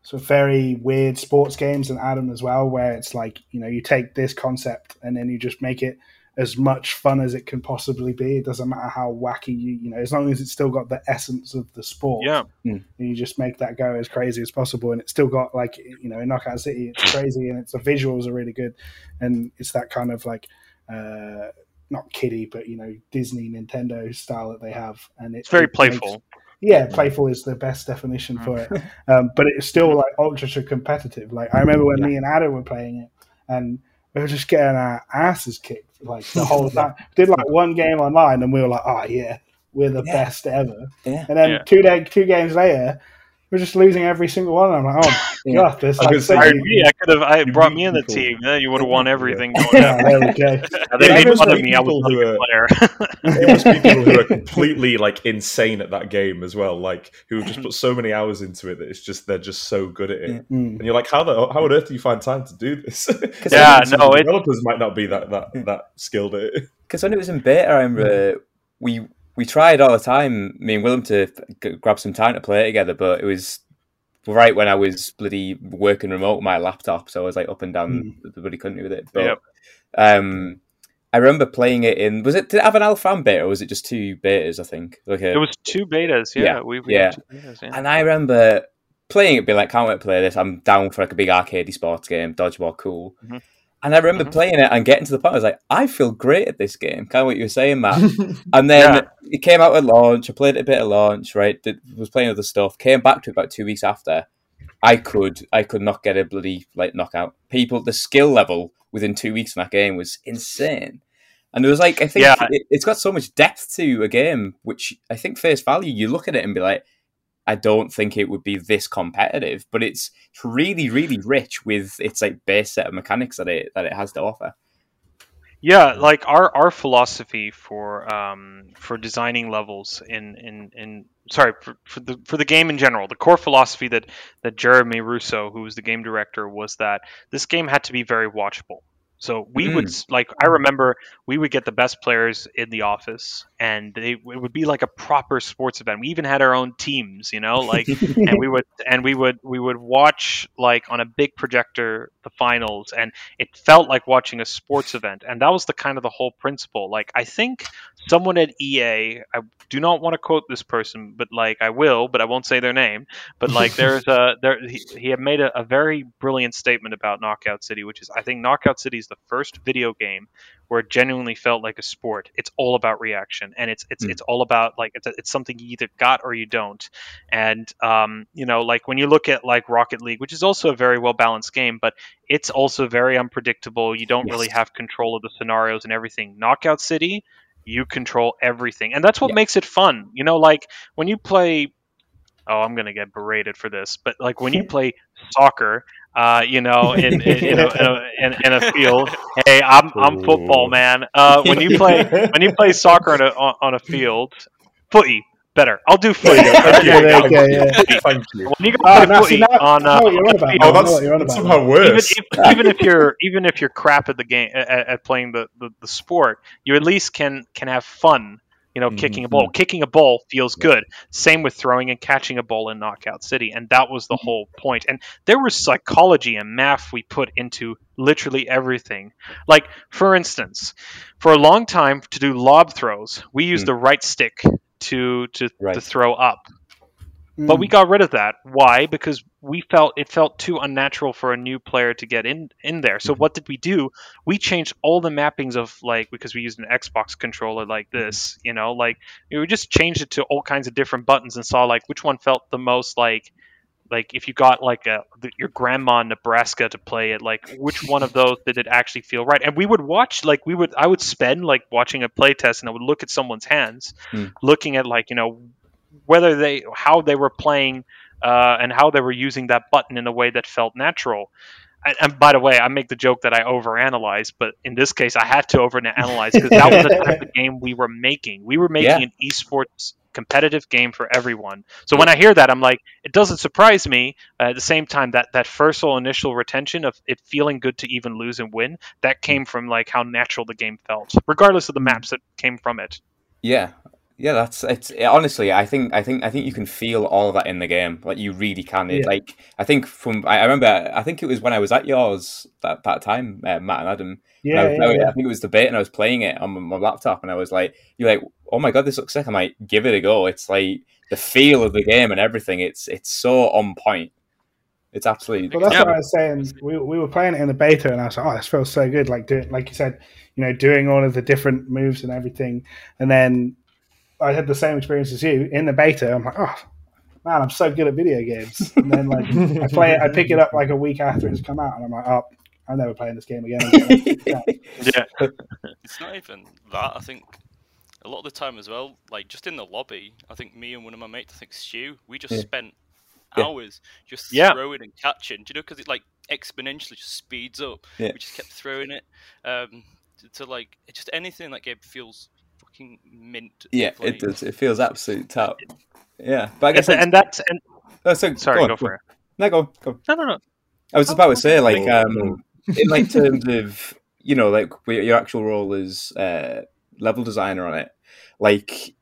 sort of very weird sports games, and Adam as well, where it's like you know you take this concept and then you just make it as much fun as it can possibly be. It doesn't matter how wacky you you know, as long as it's still got the essence of the sport. Yeah. and you just make that go as crazy as possible, and it's still got like you know in Knockout City, it's crazy and it's the visuals are really good, and it's that kind of like. Uh, not kiddie, but you know Disney, Nintendo style that they have, and it, It's very it makes- playful. yeah, playful is the best definition for it. Um, but it's still like ultra competitive. Like I remember when me and Adam were playing it, and we were just getting our asses kicked like the whole time. Did like one game online, and we were like, "Oh yeah, we're the Yeah. best ever." Yeah. And then Yeah. two day, two games later, we're just losing every single one. I'm like, "Oh Yeah. god, this I like was gonna so say, I, many- yeah, I could have. I You brought me in the people. team. Then you would have won everything. Going yeah, down. there we go. Yeah, they Yeah, made fun of me. I was people not a who good player. There must be people who are completely like insane at that game as well, like who have just put so many hours into it that it's just they're just so good at it. Yeah. Mm. And you're like, how the how on earth do you find time to do this? Yeah, some no, it- developers might not be that that that skilled at it. Because when it was in beta, I remember we we tried all the time, me and Willem, to g- grab some time to play it together, but it was right when I was bloody working remote my laptop, so I was like up and down the bloody country with it. But Yep. um, I remember playing it in. Was it did it have an alpha and beta, or was it just two betas? I think. Like a, It was two betas. Yeah, Yeah, we, we yeah. two betas. Yeah. And I remember playing it, being like, can't wait to play this. I'm down for like a big arcadey sports game, dodgeball, cool. Mhm. And I remember Mhm. playing it and getting to the point, I was like, I feel great at this game. Kind of what you were saying, Matt. and then Yeah. it came out at launch. I played it a bit at launch, right? Did, was playing other stuff. Came back to it about two weeks after. I could, I could not get a bloody like knockout. People, the skill level within two weeks in that game was insane. And it was like, I think Yeah. it, it's got so much depth to a game, which I think face value, you look at it and be like, I don't think it would be this competitive, but it's really, really rich with its like base set of mechanics that it that it has to offer. Yeah, like our, our philosophy for um, for designing levels in, in, in sorry for, for the for the game in general, the core philosophy that that Jeremy Russo, who was the game director, was that this game had to be very watchable. So we would hmm. like I remember we would get the best players in the office, and they, it would be like a proper sports event. We even had our own teams, you know, like and we would and we would we would watch like on a big projector the finals and it felt like watching a sports event. And that was the kind of the whole principle. Like i think someone at ea i do not want to quote this person but like i will but i won't say their name. But like there's a there he, he had made a, a very brilliant statement about knockout city which is i think knockout city is the the first video game where it genuinely felt like a sport. It's all about reaction, and it's it's Mm. it's all about like it's, it's something you either got or you don't. And um, you know, like when you look at like Rocket League, which is also a very well balanced game, but it's also very unpredictable. You don't really have control of the scenarios and everything. Knockout City, you control everything, and that's what Yeah. makes it fun. You know, like when you play. Oh, I'm gonna get berated for this, but like when you play soccer, uh, you know, in in, in, a, in, a, in, in a field. Hey, I'm I'm football man. Uh, when you play when you play soccer on a on, on a field, footy better. I'll do footy. Yeah, there you go, yeah. Thank you. When you go Oh, play no, footy now- on, uh, know you're on on a about. field, Oh, that's, what you're on that's about. somehow even, worse. even even if you're even if you're crap at the game at, at playing the, the, the sport, you at least can can have fun. You know, kicking a ball. Kicking a ball feels good. Same with throwing and catching a ball in Knockout City, and that was the whole point. And there was psychology and math we put into literally everything. Like, for instance, for a long time to do lob throws, we used Mm. the right stick to to, to throw up. But we mm. got rid of that. Why? Because we felt it felt too unnatural for a new player to get in in there. So mm-hmm. what did we do? We changed all the mappings of like because we used an Xbox controller like mm-hmm. this, you know, like we just changed it to all kinds of different buttons and saw like which one felt the most like like if you got like a the, your grandma in Nebraska to play it, like which one of those did it actually feel right? And we would watch like we would I would spend like watching a play test and I would look at someone's hands, Hmm. looking at like you know whether they how they were playing uh, and how they were using that button in a way that felt natural. And, and by the way, I make the joke that I overanalyze, but in this case, I had to overanalyze because that was the type of game we were making. We were making Yeah. an esports competitive game for everyone. So when I hear that, I'm like, it doesn't surprise me. Uh, at the same time, that that first initial retention of it feeling good to even lose and win, that came from like how natural the game felt, regardless of the maps that came from it. Yeah, yeah. That's it's it, honestly. I think I think I think you can feel all of that in the game. Like you really can. It, Yeah. Like I think from I I remember. I think it was when I was at yours that that time, uh, Matt and Adam. Yeah, I, was- yeah, I. I think it was the bait, and I was playing it on my, my laptop, and I was like, "You're like, oh my god, this looks sick." I'm like, "Give it a go." It's like the feel of the game and everything. It's it's so on point. It's absolutely Well, that's Yeah. what I was saying. We, we were playing it in the beta, and I was like, "Oh, this feels so good!" Like doing, like you said, you know, doing all of the different moves and everything. And then I had the same experience as you in the beta. I'm like, "Oh, man, I'm so good at video games." And then like I play it, I pick it up like a week after it's come out, and I'm like, "Oh, I'm never playing this game again." Yeah. Yeah, It's not even that. I think a lot of the time as well, like just in the lobby, I think me and one of my mates, I think Stu, we just Yeah. spent Yeah. hours just Yeah. throwing and catching. Do you know? Because it like exponentially just speeds up. Yeah. We just kept throwing it um, to, to like just anything that game feels fucking mint. yeah, Like, it does. It feels absolute top. Yeah, but I guess and, and that's and that's, so, sorry, on, go for it. No, go go. No, no, no. I was Oh, about to say, like, um, in like terms of you know, like your actual role as uh, level designer on it, like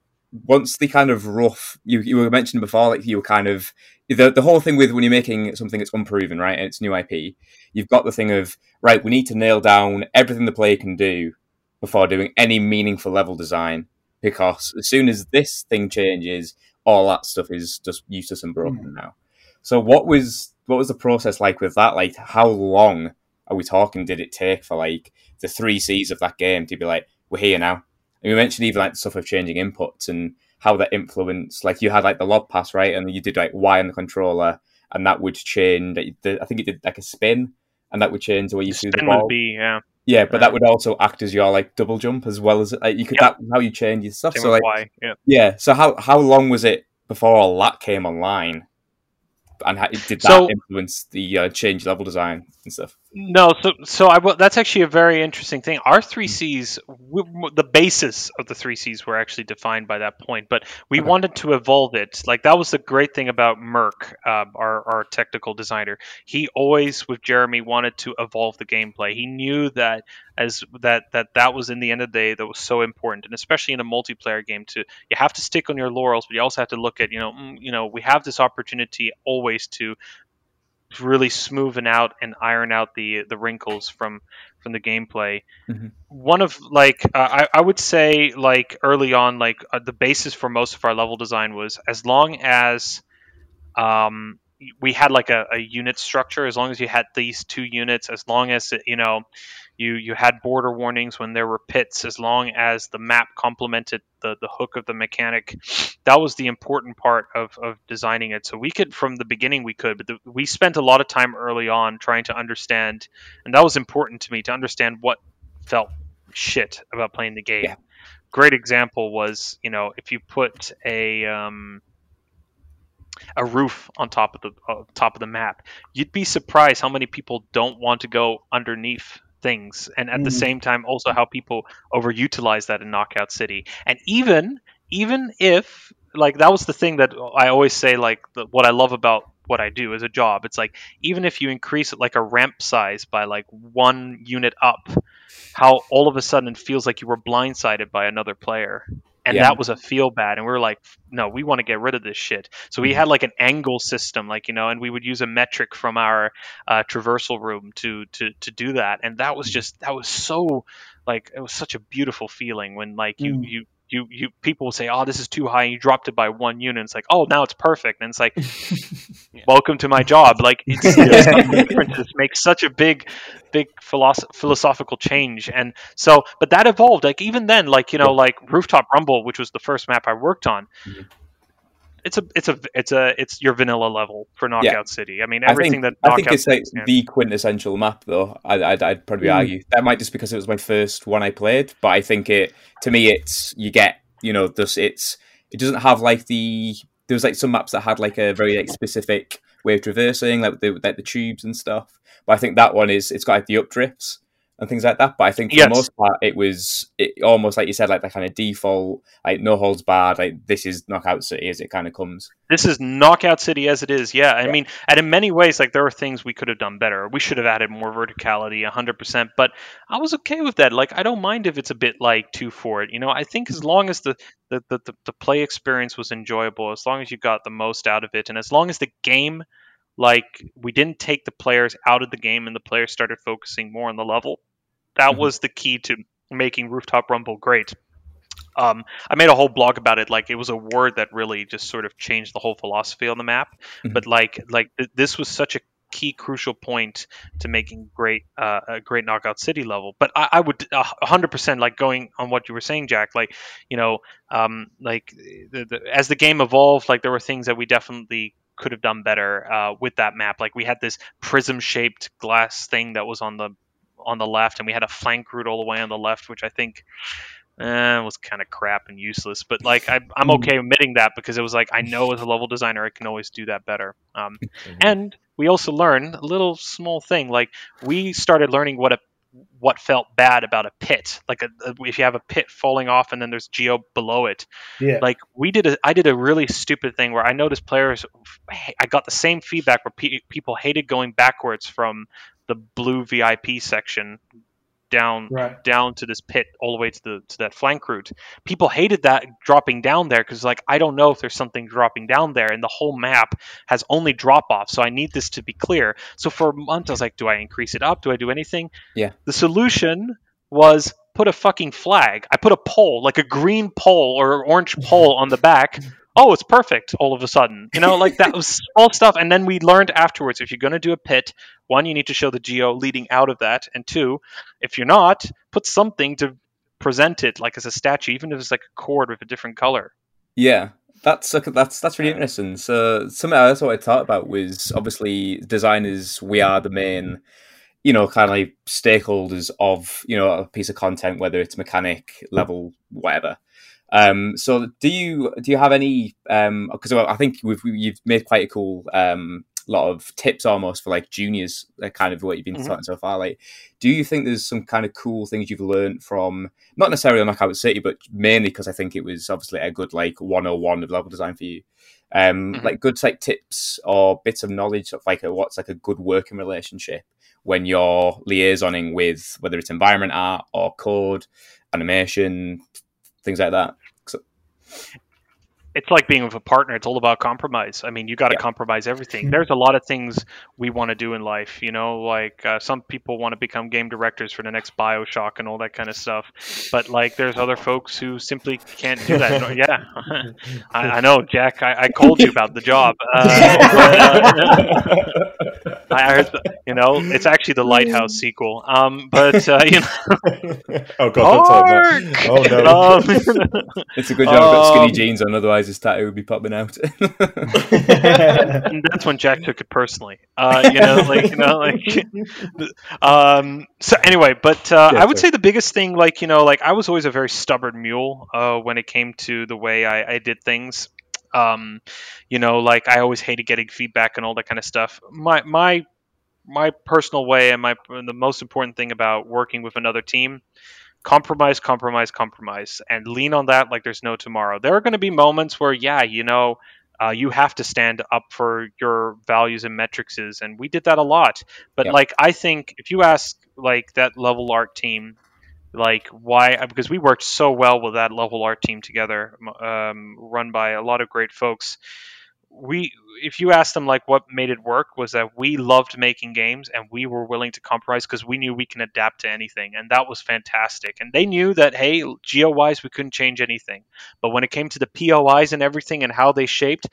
once the kind of rough you you were mentioning before, like you were kind of the the whole thing with when you're making something that's unproven, right, and it's new IP, you've got the thing of right, we need to nail down everything the player can do before doing any meaningful level design, because as soon as this thing changes, all that stuff is just useless and broken hmm. now. So what was what was the process like with that? Like how long are we talking did it take for like the three C's of that game to be like, we're here now? And you mentioned even like the stuff of changing inputs and how that influenced like you had like the lob pass, right? And you did like Y on the controller and that would change I think it did like a spin and that would change the way you threw the Spin ball. would be yeah. Yeah, but that would also act as your like double jump as well as like you could Yeah. that how you change your stuff. Same So like Y. Yeah. yeah, so how how long was it before all that came online? And how, did that So- influence the uh, change level design and stuff? No, so so I will. That's actually a very interesting thing. Our three Cs, w- w- the basis of the three Cs were actually defined by that point, but we Okay. wanted to evolve it. Like that was the great thing about Merck, uh, our our technical designer. He always, with Jeremy, wanted to evolve the gameplay. He knew that as that that that was in the end of the day that was so important, and especially in a multiplayer game, to you have to stick on your laurels, but you also have to look at you know mm, you know we have this opportunity always to really smoothen out and iron out the the wrinkles from from the gameplay. Mhm. One of like uh, I I would say like early on like uh, the basis for most of our level design was as long as um we had like a, a unit structure as long as you had these two units as long as you know You you had border warnings when there were pits, as long as the map complemented the the hook of the mechanic. That was the important part of of designing it. So we could from the beginning we could, but the, we spent a lot of time early on trying to understand, and that was important to me to understand what felt shit about playing the game. Yeah. Great example was you know if you put a um, a roof on top of the uh, top of the map, you'd be surprised how many people don't want to go underneath things, and at the Mm. same time also how people overutilize that in Knockout City. And even even if like that was the thing that I always say like the, what I love about what I do as a job, it's like even if you increase it like a ramp size by like one unit up, how all of a sudden it feels like you were blindsided by another player. And Yeah. that was a feel bad. And we were like, no, we want to get rid of this shit. So we had like an angle system, like, you know, and we would use a metric from our uh, traversal room to, to, to do that. And that was just, that was so, like, it was such a beautiful feeling when, like, you, Mm. you, you, you, people will say, oh, this is too high. And you dropped it by one unit. It's like, oh, now it's perfect. And it's like, welcome to my job. Like, it's, it's the differences make such a big, big philosoph- philosophical change. And so, but that evolved. Like, even then, like, you know, like Rooftop Rumble, which was the first map I worked on. Mhm. It's a, it's a, it's a, it's your vanilla level for Knockout City. I mean, I everything think, that I think it's like City stands the quintessential map, though. I, I'd, I'd probably Mm. argue that might just because it was my first one I played, but I think it to me it's you get you know this it's it doesn't have like the there was like some maps that had like a very like specific way of traversing like the like the tubes and stuff, but I think that one is it's got like the updrifts and things like that. But I think for Yes. the most part it was it almost like you said like that kind of default like no holds barred like this is knockout city as it kind of comes. this is knockout city as it is yeah i Yeah. mean and in many ways like there are things we could have done better we should have added more verticality 100% but i was okay with that like i don't mind if it's a bit like two for it you know i think as long as the, the, the, the play experience was enjoyable as long as you got the most out of it and as long as the game like we didn't take the players out of the game and the players started focusing more on the level that Mhm. was the key to making rooftop rumble great um, I made a whole blog about it. Like it was a word that really just sort of changed the whole philosophy on the map. Mhm. But like like th- this was such a key crucial point to making great uh, a great knockout city level. But I, I would a hundred percent like going on what you were saying, Jack. Like you know, um, like the, the, as the game evolved, like there were things that we definitely could have done better uh, with that map. Like we had this prism shaped glass thing that was on the on the left, and we had a flank route all the way on the left, which I think eh, was kind of crap and useless. But like I, I'm Mm. okay admitting that because it was like I know as a level designer I can always do that better. Um, and we also learned a little small thing like we started learning what a what felt bad about a pit like a, a- if you have a pit falling off and then there's geo below it Yeah. like we did a i did a really stupid thing where i noticed players i got the same feedback where pe- people hated going backwards from the blue vip section down right. down to this pit all the way to the to that flank route. People hated that dropping down there because like I don't know if there's something dropping down there, and the whole map has only drop off. So I need this to be clear. So for a month I was like, do I increase it up? Do I do anything? Yeah. The solution was put a fucking flag. I put a pole, like a green pole or orange pole on the back. Oh, it's perfect all of a sudden. You know, like that was all stuff. And then we learned afterwards if you're going to do a pit, one, you need to show the geo leading out of that. And two, if you're not, put something to present it like as a statue, even if it's like a cord with a different color. Yeah, that's that's that's really interesting. So something else what I thought about was obviously designers. We are the main, you know, kind of like stakeholders of you know a piece of content, whether it's mechanic level, whatever. Um, so do you do you have any? Because I think we've you've made quite a cool um, lot of tips almost for like juniors, like kind of what you've been Mhm. talking so far. Like, do you think there's some kind of cool things you've learned from not necessarily on Knockout City, but mainly because I think it was obviously a good like 101 of level design for you. Um, Mhm. like good like tips or bits of knowledge of like a, what's like a good working relationship when you're liaisoning with whether it's environment art or code, animation, things like that. So, It's like being with a partner. It's all about compromise. I mean, you got to Yeah. compromise everything. Mhm. There's a lot of things we want to do in life. You know, like uh, some people want to become game directors for the next Bioshock and all that kind of stuff. But like, there's other folks who simply can't do that. No, yeah, I, I know, Jack. I, I called you about the job. Uh, I heard, the, you know, it's actually the Lighthouse sequel. Um, but uh, you know, oh god, don't tell him that. Oh no. Um, It's a good job I've got skinny Um, jeans on, otherwise his tattoo would be popping out. and that's when Jack took it personally. Uh, you know, like you know, like. Um. So anyway, but uh, Yeah, I would sorry. say the biggest thing, like you know, like I was always a very stubborn mule uh, when it came to the way I, I did things. Um, you know, like I always hated getting feedback and all that kind of stuff. My my my personal way and my the most important thing about working with another team compromise compromise compromise and lean on that like there's no tomorrow. There are going to be moments where yeah you know uh, you have to stand up for your values and metrics and we did that a lot. But like i think if you ask like that level art team like why because we worked so well with that level art team together um, run by a lot of great folks. We if you ask them like what made it work was that we loved making games and we were willing to compromise because we knew we can adapt to anything and that was fantastic. And they knew that hey geo wise we couldn't change anything. But when it came to the pois and everything and how they shaped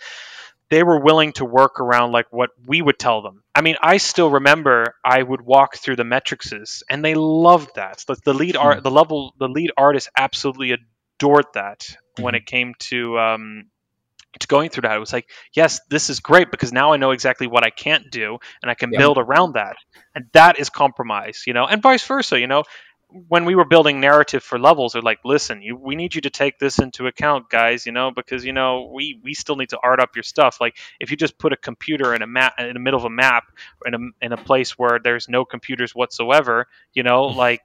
they were willing to work around like what we would tell them. I mean, I still remember I would walk through the metricses, and they loved that. The, the lead art, the level, the lead artist absolutely adored that when it came to um, to going through that. It was like, yes, this is great because now I know exactly what I can't do, and I can Yeah. build around that, and that is compromise, you know, and vice versa, you know. When we were building narrative for levels, they're like, "Listen, you, we need you to take this into account, guys, you know, because you know we we still need to art up your stuff. Like, if you just put a computer in a map in the middle of a map in a in a place where there's no computers whatsoever, you know, like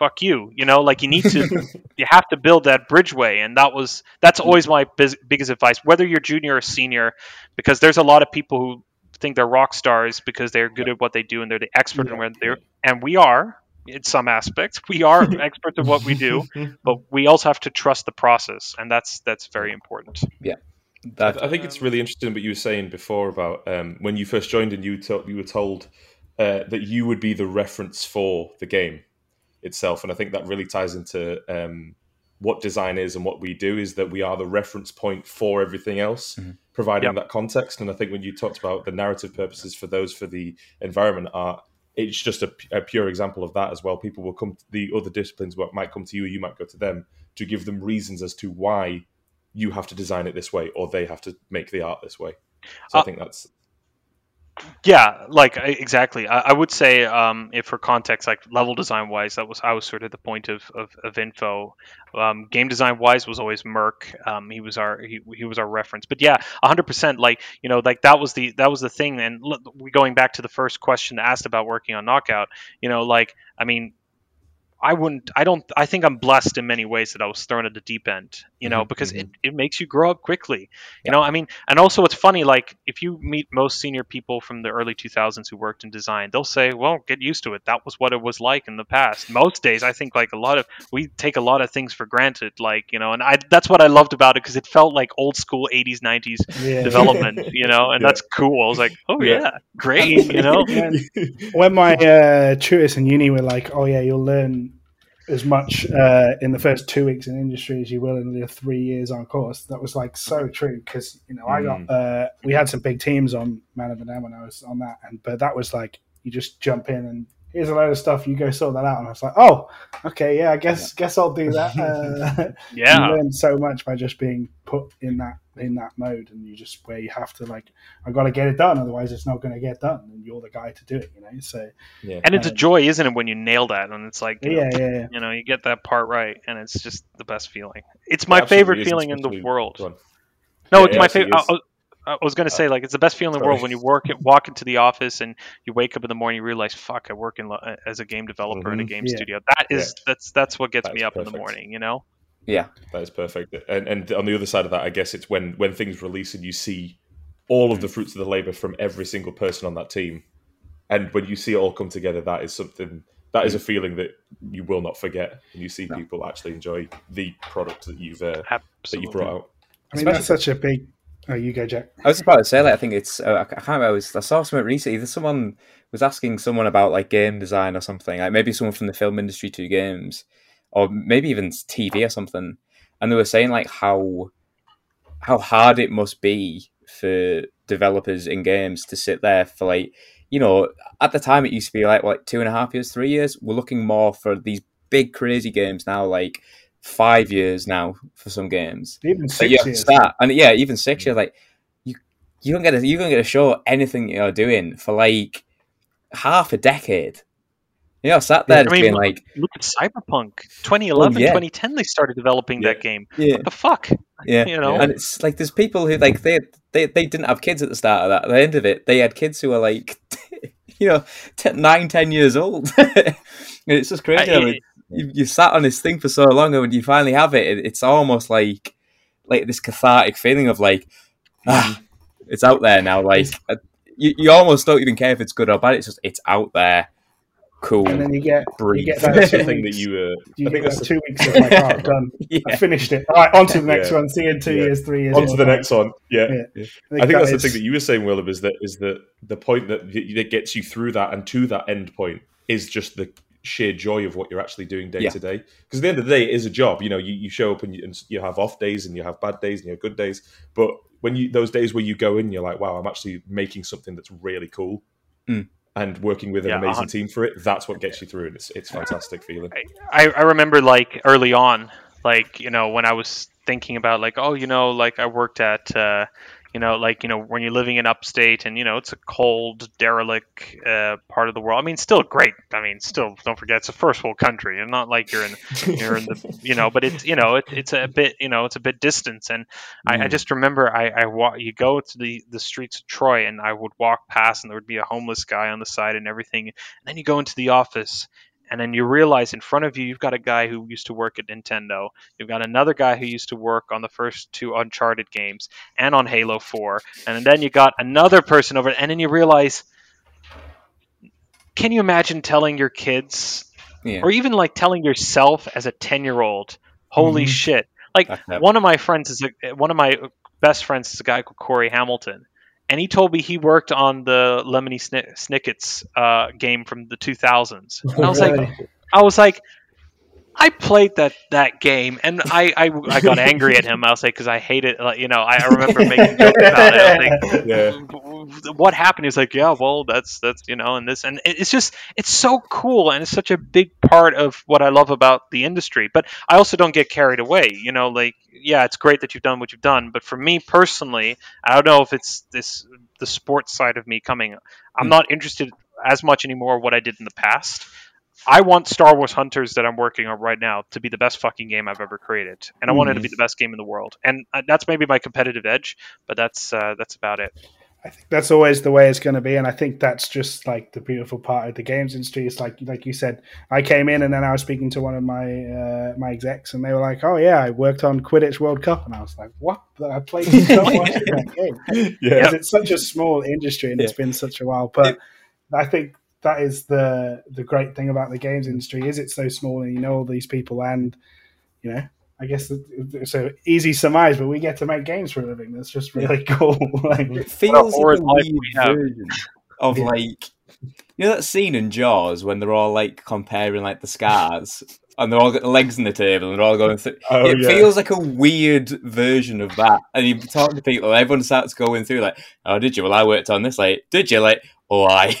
fuck you, you know, like you need to you have to build that bridgeway and that was that's mm-hmm. always my biz- biggest advice whether you're junior or senior because there's a lot of people who think they're rock stars because they're good at what they do and they're the expert in Yeah. where they're and we are in some aspects we are experts of what we do but we also have to trust the process and that's that's very important Yeah. that I think it's really interesting what you were saying before about um, when you first joined and you to- you were told uh, that you would be the reference for the game itself, and I think that really ties into um, what design is and what we do is that we are the reference point for everything else, Mhm. providing Yep. that context. And I think when you talked about the narrative purposes for those for the environment art. It's just a, a pure example of that as well. People will come, to the other disciplines what might come to you, or you might go to them to give them reasons as to why you have to design it this way or they have to make the art this way. So Uh, I think that's Yeah, like exactly. I, I would say, um, if for context, like level design wise, that was I was sort of the point of of, of info. Um, game design wise was always Merck. Um, he was our he, he was our reference. But yeah, hundred percent. Like you know, like that was the that was the thing. And look, going back to the first question asked about working on Knockout. You know, like I mean. I wouldn't. I don't. I think I'm blessed in many ways that I was thrown at the deep end. You know, Mhm, because it, it makes you grow up quickly. You know, I mean, and also it's funny. Like if you meet most senior people from the early 2000s who worked in design, they'll say, "Well, get used to it. That was what it was like in the past." Most days, I think like a lot of we take a lot of things for granted. Like you know, and I that's what I loved about it because it felt like old school 80s 90s Yeah. development. You know, and Yeah. that's cool. I was like, "Oh Yeah. yeah, great." You know. when my uh, tutors in uni were like, "Oh yeah, you'll learn as much uh, in the first two weeks in industry as you will in the three years on course," that was like so true because you know I got uh, we had some big teams on Man of the when I was on that, and but that was like you just jump in and. Here's a load of stuff. You go sort that out, and I was like, "Oh, okay, yeah. I guess guess I'll do that." Uh, you Yeah. learn so much by just being put in that in that mode, and you just where you have to like, I got to get it done, otherwise it's not going to get done, and you're the guy to do it, you know. So yeah. And it's a Um, joy, isn't it, when you nail that? And it's like, you know, yeah, yeah, yeah. you know, you get that part right, and it's just the best feeling. It's my It favorite feeling in the world. Go. No, Yeah, it's it my favorite. I, is. I- I was going to say like it's the best feeling in the world when you work walk into the office and you wake up in the morning you realize fuck I work in lo- as a game developer in a game Yeah. studio. That is that's that's what gets That me is up in the morning. You know. Yeah, That is perfect. And, and on the other side of that, I guess it's when when things release and you see all of the fruits of the labor from every single person on that team, and when you see it all come together, that is something that is a feeling that you will not forget. And you see No. people actually enjoy the product that you've uh, that you brought out. I mean, that's such a big. Oh, you go, Jack. I was just about to say, like, I think it's. Uh, I can't remember. I, was, I saw something recently. There's someone was asking someone about like game design or something. Like maybe someone from the film industry to games, or maybe even TV or something. And they were saying like how how hard it must be for developers in games to sit there for like you know, at the time it used to be like like two and a half years, three years. We're looking more for these big crazy games now, like five years now for some games. Even six years. start, and yeah, even six mm. years. Like you, you don't get to, you don't get to show anything you're doing for like half a decade. You know, sat there I mean, being like, Look at Cyberpunk 2011, yeah. 2010. They started developing that game. yeah, What the fuck? yeah, You know? and it's like there's people who like they they they didn't have kids at the start of that. At the end of it, they had kids who were like, you know, t- nine, ten years old. and it's just crazy. I- I mean, you, you sat on this thing for so long, and when you finally have it, it it's almost like like this cathartic feeling of like, ah, it's out there now. Like uh, you, you almost don't even care if it's good or bad. It's just it's out there. Cool. And then you get you Breathe. get That's that the two thing that weeks. you. Uh, You I think get that's two weeks of like, oh, done. I finished it. All right, on to the next Yeah. one. See you in two Yeah. years, three years. on to the next one. Yeah. Yeah. I think that's the thing that you were saying, Willem, is that is that the point that that gets you through that and to that end point is just the sheer joy of what you're actually doing day to day. Because at the end of the day, it is a job. You know, you, you show up and you, and you have off days and you have bad days and you have good days. But when you those days where you go in, you're like, wow, I'm actually making something that's really cool. Mm. And working with an Yeah, amazing uh-huh. team for it, that's what gets you through, and it's it's fantastic feeling. I, I remember like early on, like you know when I was thinking about like oh you know like I worked at uh, you know like you know when you're living in upstate and you know it's a cold derelict uh, part of the world. I mean still great. I mean still don't forget it's a first world country and not like you're in you're in the you know but it's you know it, it's a bit you know it's a bit distance and I, I Mm. just remember I, I wa- you go to the the streets of Troy and I would walk past and there would be a homeless guy on the side and everything and then you go into the office and then you realize in front of you you've got a guy who used to work at Nintendo. You've got another guy who used to work on the first two Uncharted games and on Halo 4. And then you got another person over and then you realize can you imagine telling your kids Yeah. or even like telling yourself as a 10-year-old, holy Mhm. shit. Like one of my friends is a, one of my best friends is a guy called Corey Hamilton. And he told me he worked on the Lemony Sni- Snicket's uh, game from the 2000s. And I was like, I was like, I played that that game, and I I, I got angry at him. I'll like, because I hate it. Like, you know, I, I remember making jokes about it. I was like, Yeah. what happened? He's like, yeah, well, that's that's you know, and this, and it's just it's so cool, and it's such a big part of what I love about the industry. But I also don't get carried away. You know, like yeah, it's great that you've done what you've done, but for me personally, I don't know if it's this the sports side of me coming. I'm Hmm. not interested as much anymore what I did in the past. I want Star Wars Hunters that I'm working on right now to be the best fucking game I've ever created, and I want it to be the best game in the world. And uh, that's maybe my competitive edge, but that's uh, that's about it. I think that's always the way it's going to be, and I think that's just like the beautiful part of the games industry. It's like, like you said, I came in and then I was speaking to one of my uh, my execs, and they were like, "Oh yeah, I worked on Quidditch World Cup," and I was like, "What? I played so much that game." Yeah. It's such a small industry and it's been such a while. But I think that is the the great thing about the games industry is it's so small and you know all these people and you know I guess it- it's a easy surmise, but we get to make games for a living. That's just really cool. like, It feels like a life weird we have. version of Yeah. like you know that scene in Jaws when they're all like comparing like the scars and they're all got the legs on the table and they're all going through. Oh, it yeah. feels like a weird version of that. And you talk to people, everyone starts going through like, "Oh, did you? Well, I worked on this. Like, did you? Like, oh, I."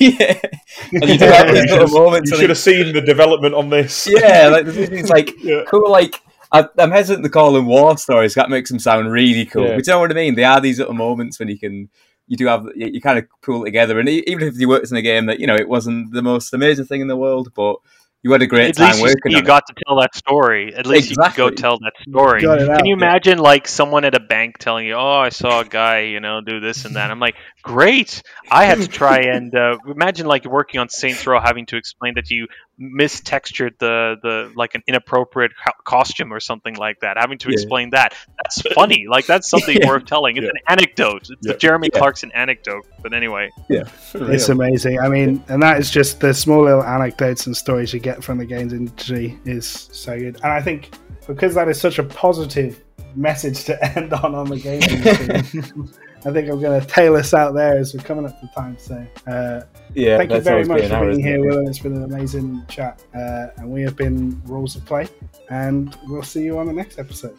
and you do have You these should little have, moments. you and, should have seen the development on this. yeah, like there's these like Yeah. cool like. I, I'm hesitant to call them war stories. That makes them sound really cool. Yeah. But you know what I mean? They are these little moments when you can, you do have, you, you kind of pull it together. And e- even if you worked in a game that you know it wasn't the most amazing thing in the world, but you had a great At time least you, working you on it. got to tell that story. At least you Exactly. could go tell that story. Got it out, Can you yeah. imagine like someone at a bank telling you, "Oh, I saw a guy, you know, do this and that." I'm like, "Great!" I had to try and uh, imagine like working on Saints Row, having to explain that you mistextured the the like an inappropriate co- costume or something like that. Having to Yeah. explain that. That's funny. Like that's something Yeah. worth telling. It's Yeah. an anecdote. It's Yeah. the Jeremy Yeah. Clarkson anecdote. But anyway, yeah, It's amazing. I mean, and that is just the small little anecdotes and stories you get from the games industry is so good. And I think because that is such a positive message to end on on the games industry, I think I'm going to tail us out there as we're coming up to time. So, uh, yeah, thank you very much for hour, being here, it? Will. It's been an amazing chat. Uh, and we have been Rules of Play. And we'll see you on the next episode.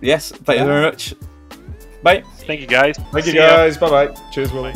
Yes, thank you very much. Bye. thank you guys. Thank you See ya. guys. Bye bye. Cheers, Willie.